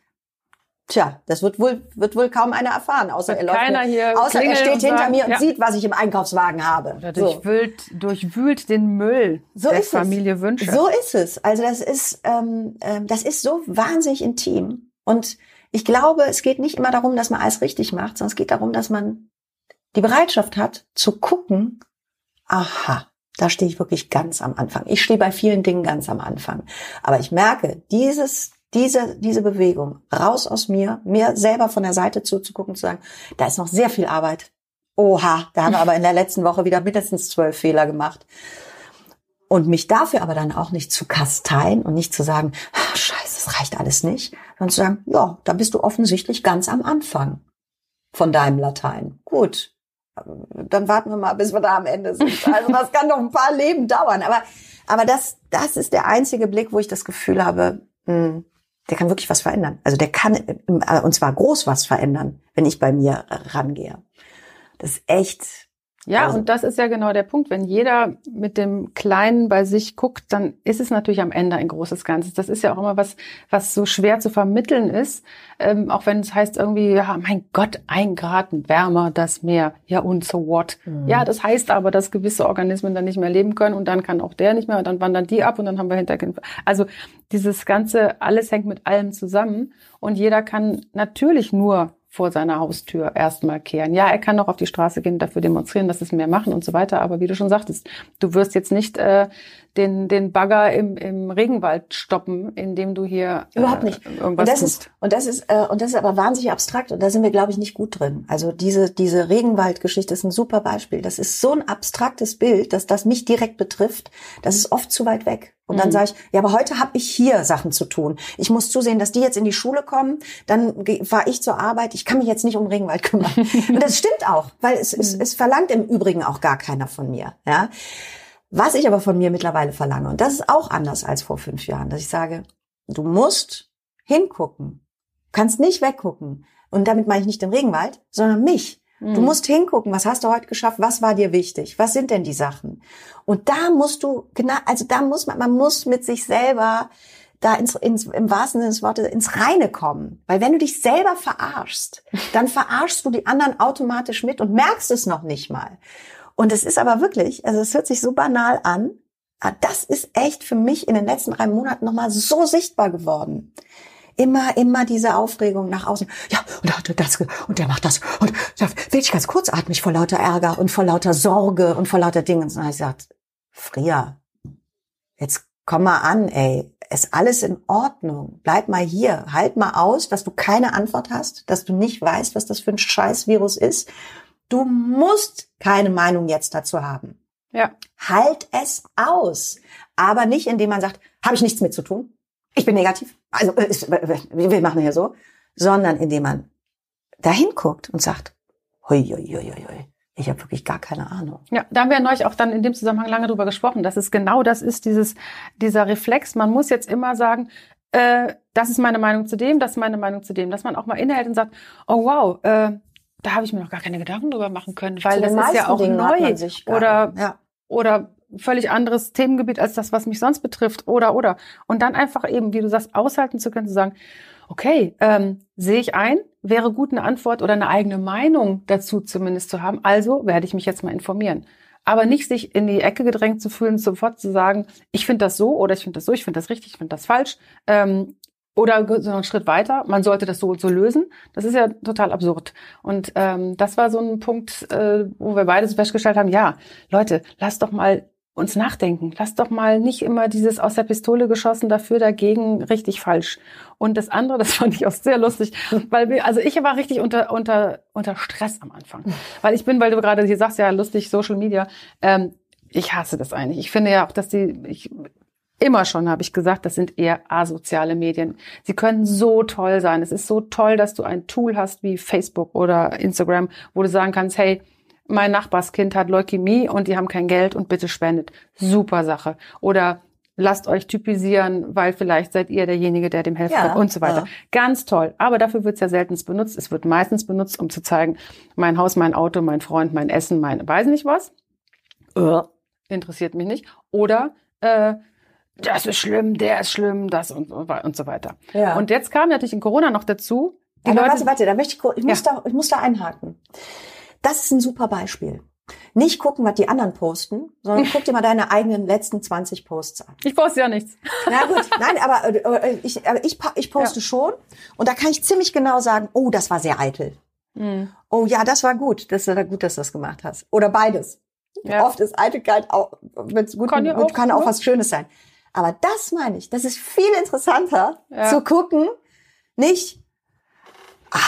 Tja, das wird wohl, wird wohl kaum einer erfahren, außer er, keiner hier außer er steht hinter sagen, mir und ja. sieht, was ich im Einkaufswagen habe. Oder durchwühlt, so. durchwühlt den Müll so der Familie es. Wünsche. So ist es. Also das ist, ähm, ähm, das ist so wahnsinnig intim. Und ich glaube, es geht nicht immer darum, dass man alles richtig macht, sondern es geht darum, dass man die Bereitschaft hat, zu gucken, aha, da stehe ich wirklich ganz am Anfang. Ich stehe bei vielen Dingen ganz am Anfang. Aber ich merke, dieses diese, diese Bewegung raus aus mir, mir selber von der Seite zuzugucken, zu sagen, da ist noch sehr viel Arbeit. Oha, da haben wir aber in der letzten Woche wieder mindestens zwölf Fehler gemacht. Und mich dafür aber dann auch nicht zu kasteien und nicht zu sagen, ah, scheiße, das reicht alles nicht, sondern zu sagen, ja, da bist du offensichtlich ganz am Anfang von deinem Latein. Gut, dann warten wir mal, bis wir da am Ende sind. Also das kann noch ein paar Leben dauern. Aber, aber das, das ist der einzige Blick, wo ich das Gefühl habe, mh, hm, der kann wirklich was verändern. Also der kann, äh, und zwar groß was verändern, wenn ich bei mir rangehe. Das ist echt, Ja, Also- und das ist ja genau der Punkt. Wenn jeder mit dem Kleinen bei sich guckt, dann ist es natürlich am Ende ein großes Ganzes. Das ist ja auch immer was, was so schwer zu vermitteln ist. Ähm, auch wenn es heißt irgendwie, ja, mein Gott, ein Grad wärmer das Meer. Ja, und so what? Ja, das heißt aber, dass gewisse Organismen dann nicht mehr leben können und dann kann auch der nicht mehr und dann wandern die ab und dann haben wir Hinterkind. Also dieses Ganze, alles hängt mit allem zusammen und jeder kann natürlich nur vor seiner Haustür erstmal kehren. Ja, er kann auch auf die Straße gehen dafür demonstrieren, dass es mehr machen und so weiter. Aber wie du schon sagtest, du wirst jetzt nicht äh, den, den Bagger im, im Regenwald stoppen, indem du hier Überhaupt äh, nicht. irgendwas und das tust. ist und das ist äh, und das ist aber wahnsinnig abstrakt und da sind wir glaube ich nicht gut drin. Also diese diese Regenwaldgeschichte ist ein super Beispiel. Das ist so ein abstraktes Bild, dass das mich direkt betrifft. Das ist oft zu weit weg. Und dann Mhm. sage ich, ja, aber heute habe ich hier Sachen zu tun. Ich muss zusehen, dass die jetzt in die Schule kommen. Dann fahre ich zur Arbeit. Ich kann mich jetzt nicht um Regenwald kümmern. und das stimmt auch, weil es, es, es verlangt im Übrigen auch gar keiner von mir. Ja. Was ich aber von mir mittlerweile verlange, und das ist auch anders als vor fünf Jahren, dass ich sage, du musst hingucken. Du kannst nicht weggucken. Und damit meine ich nicht den Regenwald, sondern mich. Du Mhm. musst hingucken, was hast du heute geschafft, was war dir wichtig, was sind denn die Sachen? Und da musst du, genau, also da muss man, man muss mit sich selber da ins, ins, im wahrsten Sinne des Wortes ins Reine kommen. Weil wenn du dich selber verarschst, dann verarschst du die anderen automatisch mit und merkst es noch nicht mal. Und es ist aber wirklich, also es hört sich so banal an, das ist echt für mich in den letzten drei Monaten nochmal so sichtbar geworden. Immer, immer diese Aufregung nach außen. Ja, und der hat das, und der macht das. Und da will ich ganz kurzatmig vor lauter Ärger und vor lauter Sorge und vor lauter Dingen. Und dann ich gesagt, Fria, jetzt komm mal an, ey. Ist alles in Ordnung. Bleib mal hier. Halt mal aus, dass du keine Antwort hast, dass du nicht weißt, was das für ein Scheißvirus ist. Du musst keine Meinung jetzt dazu haben. Ja. Halt es aus. Aber nicht, indem man sagt, habe ich nichts mit zu tun. Ich bin negativ. Also, äh, ist, äh, wir machen hier so. Sondern indem man dahin guckt und sagt, hui, hui, hui, hui, hui. ich habe wirklich gar keine Ahnung. Ja, da haben wir neulich auch dann in dem Zusammenhang lange drüber gesprochen, dass es genau das ist, dieses, dieser Reflex. Man muss jetzt immer sagen, äh, das ist meine Meinung zu dem, das ist meine Meinung zu dem, dass man auch mal innehält und sagt, oh wow, äh, da habe ich mir noch gar keine Gedanken drüber machen können, weil das ist ja auch Dingen neu oder ja. oder völlig anderes Themengebiet als das, was mich sonst betrifft oder oder und dann einfach eben, wie du sagst, aushalten zu können, zu sagen, okay, ähm, sehe ich ein, wäre gut eine Antwort oder eine eigene Meinung dazu zumindest zu haben. Also werde ich mich jetzt mal informieren. Aber nicht sich in die Ecke gedrängt zu fühlen, sofort zu sagen, ich finde das so oder ich finde das so, ich finde das richtig, ich finde das falsch. Ähm, oder so einen Schritt weiter, man sollte das so und so lösen. Das ist ja total absurd. Und ähm, das war so ein Punkt, äh, wo wir beide so festgestellt haben, ja, Leute, lasst doch mal uns nachdenken. Lasst doch mal nicht immer dieses aus der Pistole geschossen, dafür, dagegen, richtig falsch. Und das andere, das fand ich auch sehr lustig, weil wir, also ich war richtig unter, unter, unter Stress am Anfang. Weil ich bin, weil du gerade hier sagst, ja, lustig, Social Media, ähm, ich hasse das eigentlich. Ich finde ja auch, dass die, ich, Immer schon habe ich gesagt, das sind eher asoziale Medien. Sie können so toll sein. Es ist so toll, dass du ein Tool hast wie Facebook oder Instagram, wo du sagen kannst, hey, mein Nachbarskind hat Leukämie und die haben kein Geld und bitte spendet. Super Sache. Oder lasst euch typisieren, weil vielleicht seid ihr derjenige, der dem helfen Ja, kann und so weiter. ja. Ganz toll. Aber dafür wird es ja selten benutzt. Es wird meistens benutzt, um zu zeigen, mein Haus, mein Auto, mein Freund, mein Essen, mein weiß nicht was. Äh, interessiert mich nicht. Oder äh, das ist schlimm, der ist schlimm, das und, und so weiter. Ja. Und jetzt kam natürlich in Corona noch dazu, die Aber Leute, warte, warte, da möchte ich, ich, muss Ja. da, ich muss da einhaken. Das ist ein super Beispiel. Nicht gucken, was die anderen posten, sondern guck dir mal deine eigenen letzten 20 Posts an. ich poste ja nichts. Na gut, nein, aber äh, äh, ich, aber ich, ich poste schon und da kann ich ziemlich genau sagen, oh, das war sehr eitel. Hm. Oh ja, das war gut. Das war gut, dass du das gemacht hast. Oder beides. Ja. Oft ist Eitelkeit auch, wenn's gut, Kann ja gut, auch, kann auch ne? was Schönes sein. Aber das meine ich, das ist viel interessanter Ja. zu gucken, nicht, ah,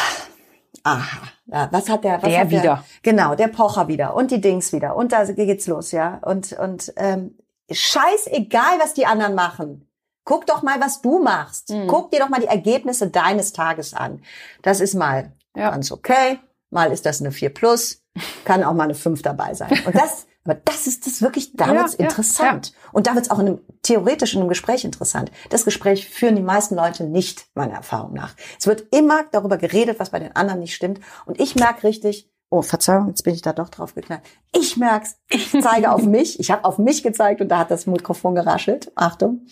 aha, ja, was hat der, was Der hat der, wieder. Genau, der Pocher wieder und die Dings wieder und da geht's los, ja. Und, und, ähm, scheißegal, was die anderen machen. Guck doch mal, was du machst. Mhm. Guck dir doch mal die Ergebnisse deines Tages an. Das ist mal Ja. ganz okay. Mal ist das eine 4 plus. Kann auch mal eine 5 dabei sein. Und das, aber das ist das wirklich, da Ja, wird's ja, interessant. Und da wird's auch in einem, theoretisch in einem Gespräch interessant. Das Gespräch führen die meisten Leute nicht, meiner Erfahrung nach. Es wird immer darüber geredet, was bei den anderen nicht stimmt. Und ich merke richtig, Oh, Verzeihung, jetzt bin ich da doch drauf geknallt. Ich merk's. Ich zeige auf mich. Ich habe auf mich gezeigt und da hat das Mikrofon geraschelt. Achtung.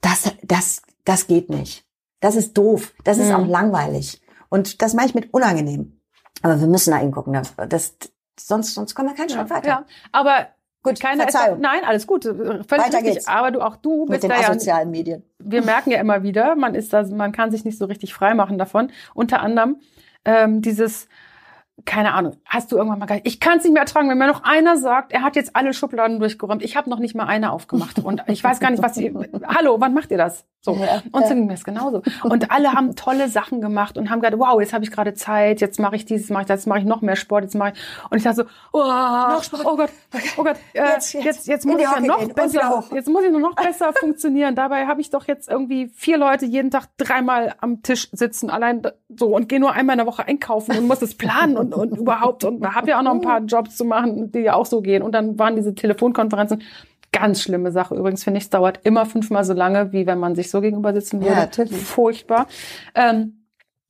Das, das, das geht nicht. Das ist doof. Das ist Mhm. auch langweilig. Und das mache ich mit unangenehm. Aber wir müssen da hingucken. Das, sonst, sonst kommen wir keinen Schritt weiter. Ja, aber Gut, keiner ist, Verzeihung. nein, alles gut, völlig Weiter richtig. geht's. Aber du auch du mit bist den da ja asozialen Medien. wir merken ja immer wieder, man ist da, man kann sich nicht so richtig frei machen davon. Unter anderem ähm, dieses, keine Ahnung, hast du irgendwann mal gesagt, ich kann es nicht mehr ertragen, wenn mir noch einer sagt, er hat jetzt alle Schubladen durchgeräumt. Ich habe noch nicht mal eine aufgemacht und ich weiß gar nicht, was sie. Hallo, wann macht ihr das? So. Ja, Und so ja. ging mir das genauso. Und alle haben tolle Sachen gemacht und haben gesagt, wow, jetzt habe ich gerade Zeit, jetzt mache ich dieses, mache ich das, jetzt mache ich noch mehr Sport, jetzt mache ich. Und ich dachte so, oh, oh Gott, oh Gott, äh, Jetzt, jetzt, jetzt. jetzt, muss ich ja noch gehen besser, jetzt muss ich nur noch besser funktionieren. Dabei habe ich doch jetzt irgendwie vier Leute jeden Tag dreimal am Tisch sitzen, allein so und gehe nur einmal in der Woche einkaufen und muss das planen und, und überhaupt und habe ja auch noch ein paar Jobs zu machen, die ja auch so gehen. Und dann waren diese Telefonkonferenzen. Ganz schlimme Sache übrigens, finde ich. Es dauert immer fünfmal so lange, wie wenn man sich so gegenüber sitzen würde. Ja, natürlich. Furchtbar. Ähm,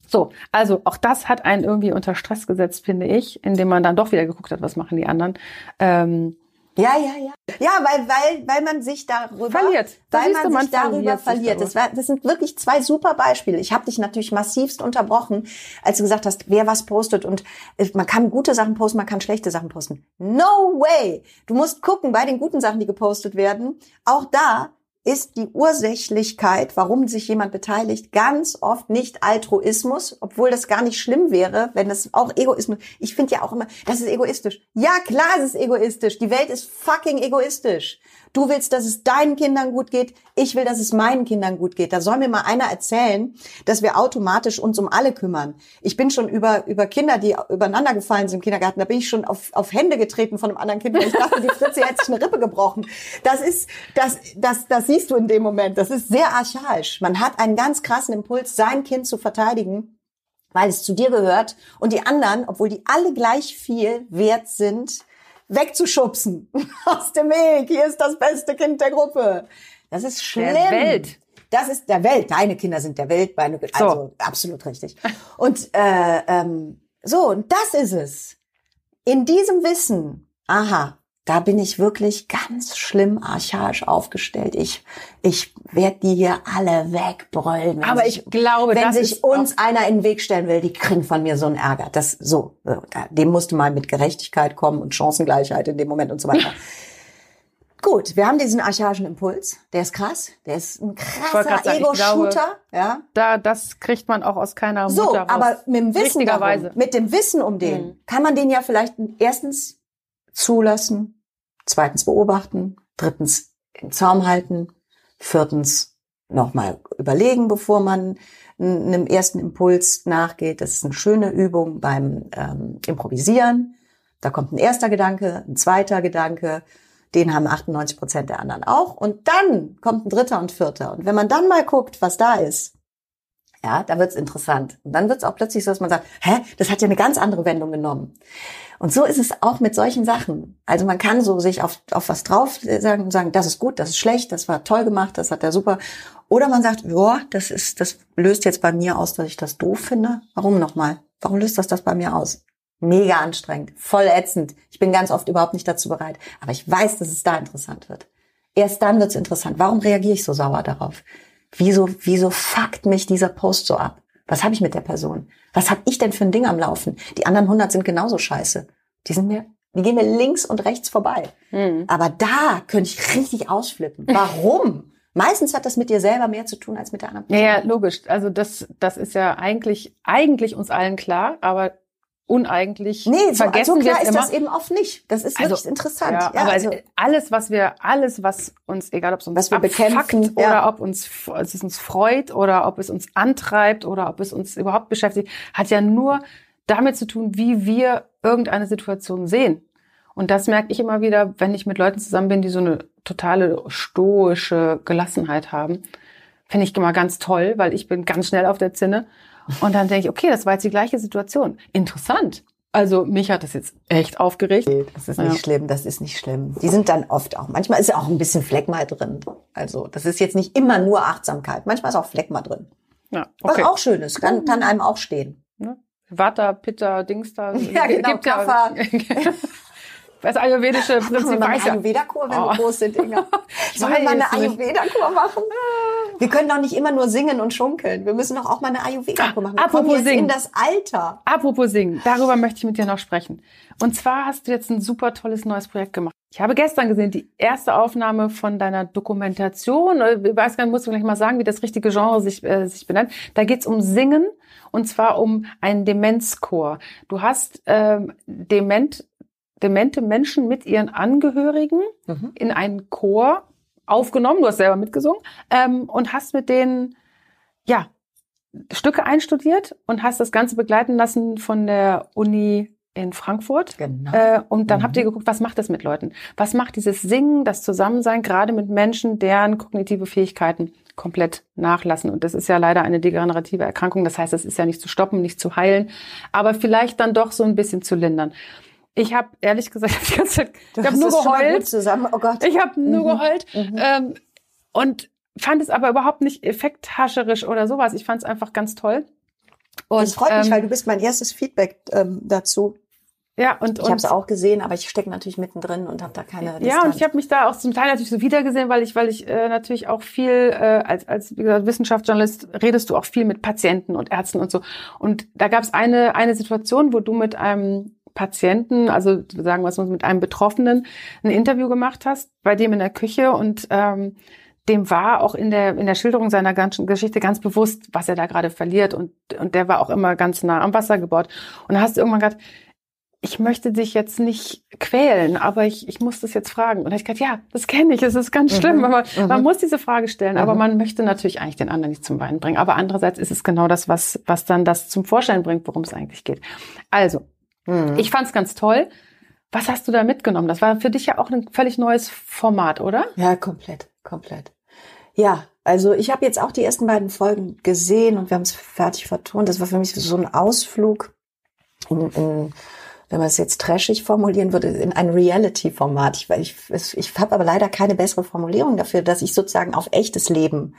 so, also auch das hat einen irgendwie unter Stress gesetzt, finde ich, indem man dann doch wieder geguckt hat, was machen die anderen. Ähm, Ja, ja, ja. Ja, weil, weil, weil man sich darüber Verliert. Da Weil du, man sich man darüber verliert verliert. Das, war, das sind wirklich zwei super Beispiele. Ich habe dich natürlich massivst unterbrochen, als du gesagt hast, wer was postet. Und äh, man kann gute Sachen posten, man kann schlechte Sachen posten. No way! Du musst gucken, bei den guten Sachen, die gepostet werden, auch da ist die Ursächlichkeit, warum sich jemand beteiligt, ganz oft nicht Altruismus, obwohl das gar nicht schlimm wäre, wenn es auch Egoismus. Ich finde ja auch immer, das ist egoistisch. Ja, klar, es ist egoistisch. Die Welt ist fucking egoistisch. Du willst, dass es deinen Kindern gut geht. Ich will, dass es meinen Kindern gut geht. Da soll mir mal einer erzählen, dass wir automatisch uns um alle kümmern. Ich bin schon über, über Kinder, die übereinander gefallen sind im Kindergarten, da bin ich schon auf, auf Hände getreten von einem anderen Kind, weil ich dachte, die Fritze hätte sich eine Rippe gebrochen. Das ist, das, das, das siehst du in dem Moment. Das ist sehr archaisch. Man hat einen ganz krassen Impuls, sein Kind zu verteidigen weil es zu dir gehört und die anderen, obwohl die alle gleich viel wert sind, wegzuschubsen aus dem Weg. Hier ist das beste Kind der Gruppe. Das ist schlimm. Der Welt. Das ist der Welt. Deine Kinder sind der Welt. Meine, also So. absolut richtig. Und äh, ähm, so, und das ist es. In diesem Wissen, aha, da bin ich wirklich ganz schlimm archaisch aufgestellt. Ich, ich werde die hier alle wegbrüllen. Aber sich- ich glaube, wenn sich uns einer in den Weg stellen will, die kriegen von mir so einen Ärger. Das so, so, dem musste mal mit Gerechtigkeit kommen und Chancengleichheit in dem Moment und so weiter. Gut, wir haben diesen archaischen Impuls. Der ist krass. Der ist ein krasser Ego-Shooter. Ja. da, das kriegt man auch aus keiner So, Mutter raus. aber mit dem Wissen darum, mit dem Wissen um den, Mhm. kann man den ja vielleicht erstens zulassen, zweitens beobachten, drittens im Zaum halten, viertens nochmal überlegen, bevor man einem ersten Impuls nachgeht. Das ist eine schöne Übung beim ähm, Improvisieren. Da kommt ein erster Gedanke, ein zweiter Gedanke, den haben 98 Prozent der anderen auch. Und dann kommt ein dritter und vierter. Und wenn man dann mal guckt, was da ist, ja, da wird's interessant. Und dann wird's auch plötzlich so, dass man sagt, hä, das hat ja eine ganz andere Wendung genommen. Und so ist es auch mit solchen Sachen. Also man kann so sich auf, auf was drauf sagen und sagen, das ist gut, das ist schlecht, das war toll gemacht, das hat er super. Oder man sagt, ja, das ist, das löst jetzt bei mir aus, dass ich das doof finde. Warum nochmal? Warum löst das das bei mir aus? Mega anstrengend, voll ätzend. Ich bin ganz oft überhaupt nicht dazu bereit. Aber ich weiß, dass es da interessant wird. Erst dann wird's interessant. Warum reagiere ich so sauer darauf? Wieso, wieso fuckt mich dieser Post so ab? Was habe ich mit der Person? Was habe ich denn für ein Ding am Laufen? Die anderen 100 sind genauso scheiße. Die sind mir, die gehen mir links und rechts vorbei. Mhm. Aber da könnte ich richtig ausflippen. Warum? Meistens hat das mit dir selber mehr zu tun als mit der anderen Ja, ja, logisch. Also das, das ist ja eigentlich, eigentlich uns allen klar, aber uneigentlich Nee, so, vergessen so wir klar ist immer. das eben oft nicht. Das ist Also, wirklich interessant. Ja, Ja, aber also, alles, was wir, alles, was uns, egal ob es uns Was wir bekämpfen, oder ja. ob uns, es uns freut oder ob es uns antreibt oder ob es uns überhaupt beschäftigt, hat ja nur damit zu tun, wie wir irgendeine Situation sehen. Und das merke ich immer wieder, wenn ich mit Leuten zusammen bin, die so eine totale stoische Gelassenheit haben. Finde ich immer ganz toll, weil ich bin ganz schnell auf der Zinne. Und dann denke ich, okay, das war jetzt die gleiche Situation. Interessant. Also mich hat das jetzt echt aufgeregt. das ist Ja. nicht schlimm, das ist nicht schlimm. Die sind dann oft auch, manchmal ist ja auch ein bisschen Fleck mal drin. Also, das ist jetzt nicht immer nur Achtsamkeit. Manchmal ist auch Fleck mal drin. Ja, Was okay. auch schön ist, kann, kann einem auch stehen. Ne? Vata, Pitta, Dings da. Ja, genau, Gibt ja-. Das ayurvedische Machen wir Prinzip mal eine. Ayurveda-Kur, wenn Oh. wir groß sind, Inga. Sollen wir mal eine. Ayurveda-Kur machen? Wir können doch nicht immer nur singen und schunkeln. Wir müssen doch auch mal eine Ayurveda-Kur machen. Wir Apropos singen. in das Alter. Apropos singen, darüber möchte ich mit dir noch sprechen. Und zwar hast du jetzt ein super tolles neues Projekt gemacht. Ich habe gestern gesehen, die erste Aufnahme von deiner Dokumentation. Ich weiß gar nicht, musst du gleich mal sagen, wie das richtige Genre sich, äh, sich benennt. Da geht's um Singen und zwar um einen Demenzchor. Du hast ähm, dement, demente Menschen mit ihren Angehörigen Mhm. in einen Chor aufgenommen. Du hast selber mitgesungen ähm, und hast mit denen ja Stücke einstudiert und hast das Ganze begleiten lassen von der Uni in Frankfurt. Genau. Äh, und dann Mhm. habt ihr geguckt, was macht das mit Leuten? Was macht dieses Singen, das Zusammensein, gerade mit Menschen, deren kognitive Fähigkeiten komplett nachlassen? Und das ist ja leider eine degenerative Erkrankung. Das heißt, es ist ja nicht zu stoppen, nicht zu heilen, aber vielleicht dann doch so ein bisschen zu lindern. Ich habe ehrlich gesagt die ganze Zeit, ich habe nur geheult. zusammen. Oh Gott. Ich habe nur Mhm. geheult Mhm. ähm, und fand es aber überhaupt nicht effekthascherisch oder sowas. Ich fand es einfach ganz toll. Und, Das freut mich, ähm, weil du bist mein erstes Feedback ähm, dazu. ja und Ich habe es auch gesehen, aber ich stecke natürlich mittendrin und habe da keine Ja, und ich habe mich da auch zum Teil natürlich so wiedergesehen, weil ich, weil ich äh, natürlich auch viel äh, als als wie gesagt, Wissenschaftsjournalist redest du auch viel mit Patienten und Ärzten und so. Und da gab es eine eine Situation, wo du mit einem Patienten, also sagen wir es mit einem Betroffenen ein Interview gemacht hast, bei dem in der Küche und ähm, dem war auch in der in der Schilderung seiner ganzen Geschichte ganz bewusst, was er da gerade verliert und und der war auch immer ganz nah am Wasser gebaut. Und da hast du irgendwann gesagt, ich möchte dich jetzt nicht quälen, aber ich, ich muss das jetzt fragen. Und da hab ich gesagt, ja, das kenne ich, es ist ganz schlimm, Mhm, man, mhm. man muss diese Frage stellen, aber Mhm. man möchte natürlich eigentlich den anderen nicht zum Weinen bringen. Aber andererseits ist es genau das, was, was dann das zum Vorschein bringt, worum es eigentlich geht. Also, Mhm. ich fand es ganz toll. Was hast du da mitgenommen? Das war für dich ja auch ein völlig neues Format, oder? Ja, komplett, komplett. Ja, also ich habe jetzt auch die ersten beiden Folgen gesehen und wir haben es fertig vertont. Das war für mich so ein Ausflug in, in wenn man es jetzt trashig formulieren würde, in ein Reality-Format. Ich, ich, ich habe aber leider keine bessere Formulierung dafür, dass ich sozusagen auf echtes Leben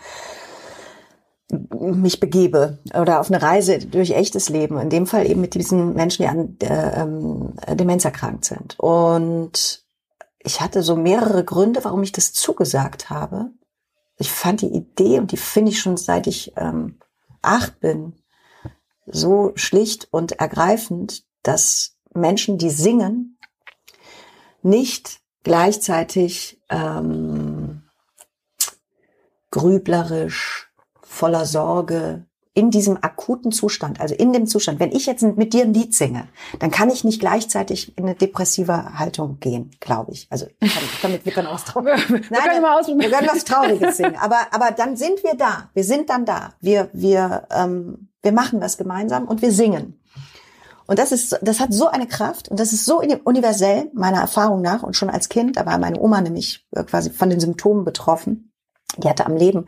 mich begebe oder auf eine Reise durch echtes Leben. In dem Fall eben mit diesen Menschen, die an äh, ähm, Demenz erkrankt sind. Und ich hatte so mehrere Gründe, warum ich das zugesagt habe. Ich fand die Idee, und die finde ich schon seit ich ähm, acht bin, so schlicht und ergreifend, dass Menschen, die singen, nicht gleichzeitig ähm, grüblerisch, voller Sorge, in diesem akuten Zustand, also in dem Zustand, wenn ich jetzt mit dir ein Lied singe, dann kann ich nicht gleichzeitig in eine depressive Haltung gehen, glaube ich. Also kann, damit wir können auch was Trauriges. Wir können mal wir können was Trauriges singen. Aber, aber dann sind wir da. Wir sind dann da. Wir, wir, ähm, wir machen das gemeinsam und wir singen. Und das ist, das hat so eine Kraft und das ist so universell meiner Erfahrung nach und schon als Kind, da war meine Oma nämlich äh, quasi von den Symptomen betroffen. Die hatte am Leben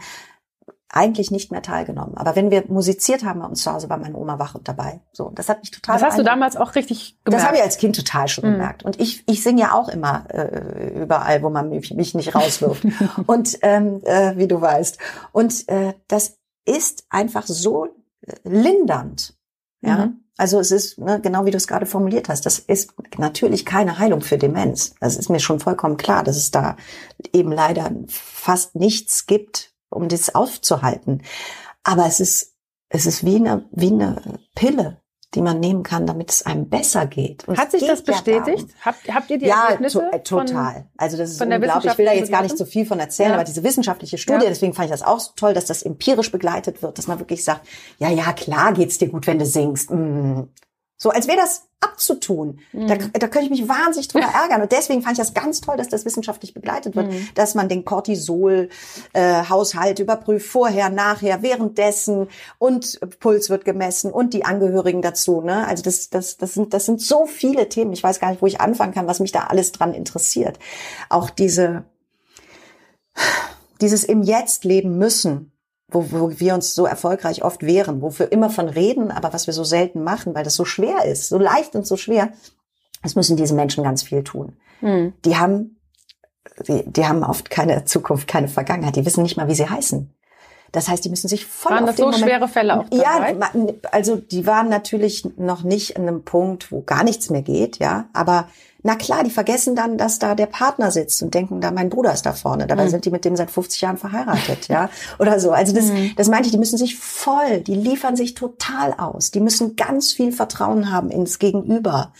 eigentlich nicht mehr teilgenommen. Aber wenn wir musiziert haben bei uns zu Hause, war meine Oma wach und dabei. So, das hat mich total. Das hast du damals auch richtig gemerkt. Das habe ich als Kind total schon Mhm. gemerkt. Und ich, ich singe ja auch immer äh, überall, wo man mich, mich nicht rauswirft. und ähm, äh, wie du weißt. Und äh, das ist einfach so äh, lindernd. Ja. Mhm. Also es ist, ne, genau wie du es gerade formuliert hast, das ist natürlich keine Heilung für Demenz. Das ist mir schon vollkommen klar, dass es da eben leider fast nichts gibt, um das aufzuhalten. Aber es ist, es ist wie eine, wie eine Pille, die man nehmen kann, damit es einem besser geht. Und Hat sich das ja bestätigt? darum. Habt, habt ihr die Ja, Ergebnisse? to äh, von- total. also das ist unglaublich. Ich will da jetzt gar nicht so viel von erzählen, Ja. aber diese wissenschaftliche Studie, Ja. deswegen fand ich das auch toll, dass das empirisch begleitet wird, dass man wirklich sagt, ja, ja, klar geht's dir gut, wenn du singst. Mm. So als wäre das abzutun. Da, Mhm. da könnte ich mich wahnsinnig drüber ärgern. Und deswegen fand ich das ganz toll, dass das wissenschaftlich begleitet wird, Mhm. dass man den Cortisol-Haushalt überprüft, vorher, nachher, währenddessen und Puls wird gemessen und die Angehörigen dazu. Ne? Also das, das, das, sind, das sind so viele Themen. Ich weiß gar nicht, wo ich anfangen kann, was mich da alles dran interessiert. Auch diese, dieses im Jetzt leben müssen, wo, wo wir uns so erfolgreich oft wehren, wo wir immer von reden, aber was wir so selten machen, weil das so schwer ist, so leicht und so schwer. Das müssen diese Menschen ganz viel tun. Mhm. Die haben, die, die haben oft keine Zukunft, keine Vergangenheit. Die wissen nicht mal, wie sie heißen. Das heißt, die müssen sich voll Waren auf das den so Moment, schwere Fälle auch dabei? Ja, also die waren natürlich noch nicht an einem Punkt, wo gar nichts mehr geht, ja. Aber na klar, die vergessen dann, dass da der Partner sitzt und denken, da mein Bruder ist da vorne. Dabei Mhm. sind die mit dem seit 50 Jahren verheiratet, ja. Oder so. Also das, Mhm. das meinte ich, die müssen sich voll, die liefern sich total aus. Die müssen ganz viel Vertrauen haben ins Gegenüber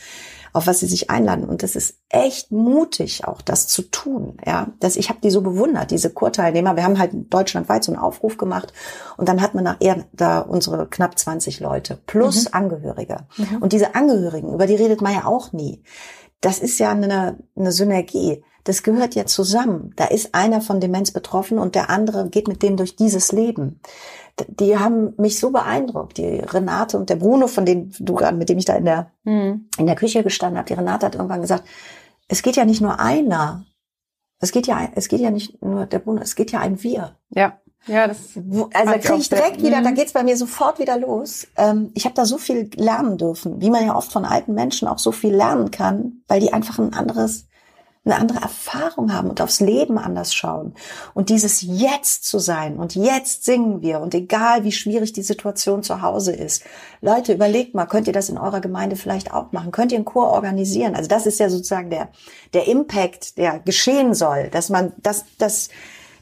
auf was sie sich einladen. Und das ist echt mutig, auch das zu tun. Ja, das, ich habe die so bewundert, diese Kurteilnehmer. Wir haben halt deutschlandweit so einen Aufruf gemacht und dann hat man nachher da unsere knapp 20 Leute plus Angehörige. Und diese Angehörigen, über die redet man ja auch nie. Das ist ja eine, eine Synergie. Das gehört ja zusammen. Da ist einer von Demenz betroffen und der andere geht mit dem durch dieses Leben. Die haben mich so beeindruckt. Die Renate und der Bruno, von denen du gerade, mit dem ich da in der Mhm. in der Küche gestanden habe. Die Renate hat irgendwann gesagt, es geht ja nicht nur einer. Es geht ja, es geht ja nicht nur der Bruno, es geht ja ein Wir. Ja, ja, das. Also da ich kriege ich sehr- direkt wieder, Mhm. da geht's bei mir sofort wieder los. Ähm, ich habe da so viel lernen dürfen, wie man ja oft von alten Menschen auch so viel lernen kann, weil die einfach ein anderes, eine andere Erfahrung haben und aufs Leben anders schauen. Und dieses Jetzt zu sein und jetzt singen wir und egal wie schwierig die Situation zu Hause ist. Leute, überlegt mal, könnt ihr das in eurer Gemeinde vielleicht auch machen? Könnt ihr einen Chor organisieren? Also das ist ja sozusagen der, der Impact, der geschehen soll, dass man, dass, dass,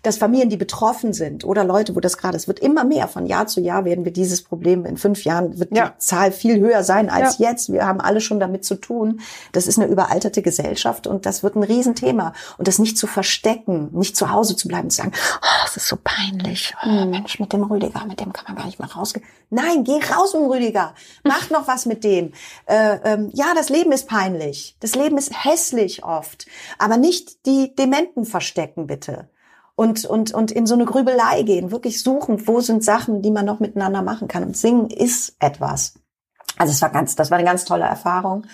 dass Familien, die betroffen sind oder Leute, wo das gerade, es wird immer mehr. Von Jahr zu Jahr werden wir dieses Problem, in fünf Jahren wird Ja. die Zahl viel höher sein als Ja. jetzt. Wir haben alle schon damit zu tun. Das ist eine überalterte Gesellschaft und das wird ein Riesenthema. Und das nicht zu verstecken, nicht zu Hause zu bleiben zu sagen, oh, es ist so peinlich. Oh, Mhm. Mensch, mit dem Rüdiger, mit dem kann man gar nicht mehr rausgehen. Nein, geh raus mit dem Rüdiger. Mach noch was mit dem. Äh, ähm, ja, das Leben ist peinlich. Das Leben ist hässlich oft. Aber nicht die Dementen verstecken, bitte und, und, und in so eine Grübelei gehen, wirklich suchen, wo sind Sachen, die man noch miteinander machen kann. Und singen ist etwas. Also es war ganz, das war eine ganz tolle Erfahrung.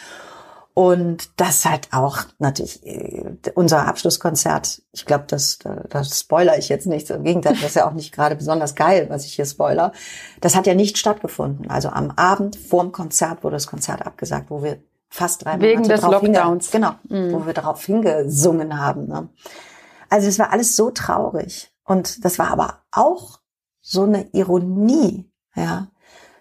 Und das halt auch natürlich äh, unser Abschlusskonzert. Ich glaube, das, das spoiler ich jetzt nicht. Im Gegenteil, das ist ja auch nicht gerade besonders geil, was ich hier spoiler. Das hat ja nicht stattgefunden. Also am Abend vorm Konzert wurde das Konzert abgesagt, wo wir fast drei Wegen Monate des drauf hinge- Lockdowns. Genau, wo wir darauf hingesungen haben. Ne? Also es war alles so traurig. Und das war aber auch so eine Ironie, ja,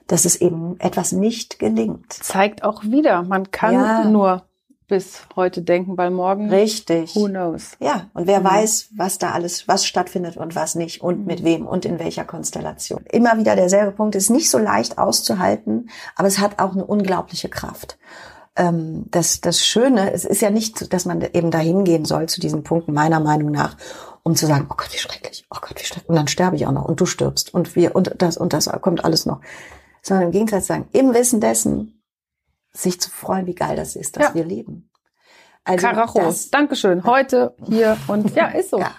dass es eben etwas nicht gelingt. Zeigt auch wieder, man kann Ja. nur bis heute denken, weil morgen, Richtig. who knows. Ja, und wer Mhm. weiß, was da alles, was stattfindet und was nicht und mit wem und in welcher Konstellation. Immer wieder derselbe Punkt. Ist nicht so leicht auszuhalten, aber es hat auch eine unglaubliche Kraft. Ähm, das, das Schöne, es ist ja nicht, dass man eben dahin gehen soll zu diesen Punkten, meiner Meinung nach, um zu sagen, oh Gott, wie schrecklich, oh Gott, wie schrecklich, und dann sterbe ich auch noch und du stirbst und wir und das und das kommt alles noch. Sondern im Gegenteil zu sagen, im Wissen dessen, sich zu freuen, wie geil das ist, dass Ja. wir leben. Also Karacho, das- Dankeschön. Heute, hier und ja, ist so. ja,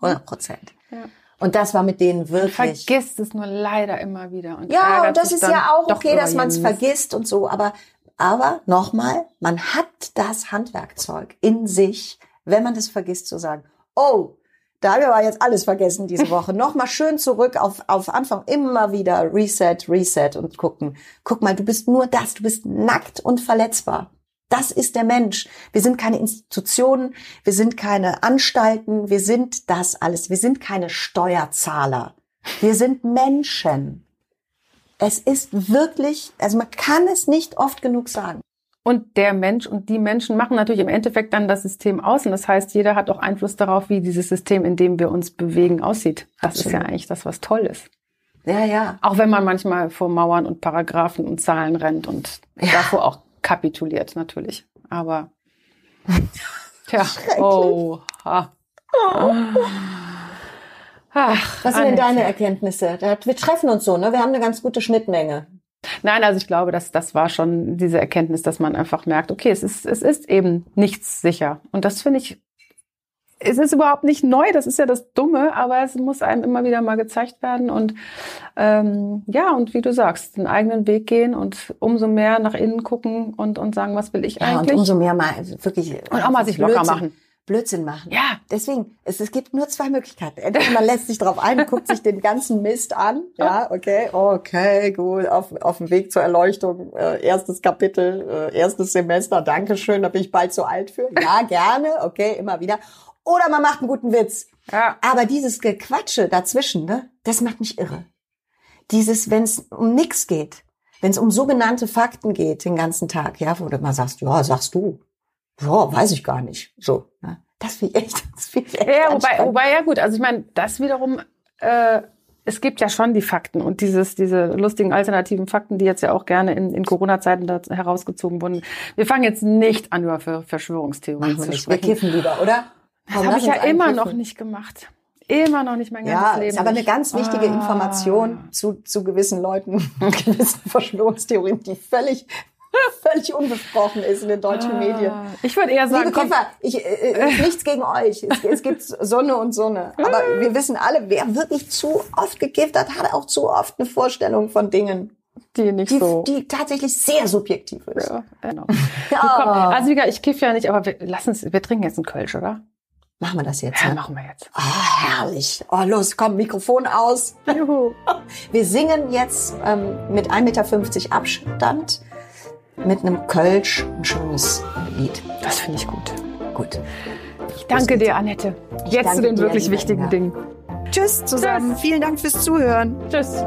100 Prozent. Ja. Und das war mit denen wirklich. Vergisst es nur leider immer wieder. Und ja, und das ist ja auch okay, dass man es vergisst und so. Aber, aber nochmal, man hat das Handwerkzeug in sich, wenn man das vergisst zu sagen, oh, da haben wir aber jetzt alles vergessen diese Woche. Nochmal schön zurück auf, auf Anfang, immer wieder Reset, Reset und gucken. Guck mal, du bist nur das, du bist nackt und verletzbar. Das ist der Mensch. Wir sind keine Institutionen, wir sind keine Anstalten, wir sind das alles. Wir sind keine Steuerzahler. Wir sind Menschen. Es ist wirklich, also man kann es nicht oft genug sagen. Und der Mensch und die Menschen machen natürlich im Endeffekt dann das System aus. Und das heißt, jeder hat auch Einfluss darauf, wie dieses System, in dem wir uns bewegen, aussieht. Das ist ja Absolut. eigentlich das, was toll ist. Ja, ja. Auch wenn man manchmal vor Mauern und Paragraphen und Zahlen rennt und Ja. davor auch kapituliert, natürlich. Aber tja, oh. Ha. Ach, Was sind denn deine Erkenntnisse? Wir treffen uns so, ne? Wir haben eine ganz gute Schnittmenge. Nein, also ich glaube, dass das war schon diese Erkenntnis, dass man einfach merkt, okay, es ist, es ist eben nichts sicher. Und das finde ich, es ist überhaupt nicht neu, das ist ja das Dumme, aber es muss einem immer wieder mal gezeigt werden und ähm, ja, und wie du sagst, den eigenen Weg gehen und umso mehr nach innen gucken und, und sagen, was will ich Ja, und eigentlich? umso mehr mal also wirklich. Und auch mal sich locker machen. Blödsinn machen. Ja. Deswegen, es, es gibt nur zwei Möglichkeiten. Entweder man lässt sich drauf ein, guckt sich den ganzen Mist an. Ja, okay, okay, gut, auf, auf dem Weg zur Erleuchtung, äh, erstes Kapitel, äh, erstes Semester, Dankeschön, da bin ich bald zu alt für. Ja, gerne, okay, immer wieder. Oder man macht einen guten Witz. Ja. Aber dieses Gequatsche dazwischen, ne, Das macht mich irre. Dieses, wenn es um nichts geht, wenn es um sogenannte Fakten geht den ganzen Tag, ja, wo du mal sagst, ja, sagst du, ja, weiß ich gar nicht, so. Ne? Das finde ich echt, das finde ich echt Ja, wobei, wobei, ja gut, also ich meine, das wiederum, äh, es gibt ja schon die Fakten und dieses, diese lustigen alternativen Fakten, die jetzt ja auch gerne in, in Corona-Zeiten da herausgezogen wurden. Wir fangen jetzt nicht an, über Ver- Verschwörungstheorien Machen wir zu nicht. Wir sprechen. kiffen lieber, oder? Das habe ich ja immer noch nicht gemacht. Immer noch nicht mein ganzes Ja, Leben. ist aber eine ganz wichtige Ah. Information zu, zu gewissen Leuten, gewissen Verschwörungstheorien, die völlig, völlig unbesprochen ist in den deutschen Medien. Ah. Ich würde eher sagen, Liebe Kiffer, ich, äh, äh, nichts gegen euch. Es, es gibt Sonne und Sonne. Aber wir wissen alle, wer wirklich zu oft gekifft hat, hat auch zu oft eine Vorstellung von Dingen, die nicht die, so. die tatsächlich sehr subjektiv ist. ja, genau. Ja. Komm, also wie gesagt, ich kiff ja nicht, aber wir, lass uns, wir trinken jetzt einen Kölsch, oder? Machen wir das jetzt. Ja, ne? machen wir jetzt. Ah, herrlich. Oh, los, komm, Mikrofon aus. Juhu. Wir singen jetzt ähm, mit 1,50 Meter Abstand mit einem Kölsch ein schönes Lied. Das finde ich gut. Gut. Ich danke dir, Annette. Jetzt zu den wirklich wichtigen. Dingen. Tschüss zusammen. Vielen Dank fürs Zuhören. Tschüss.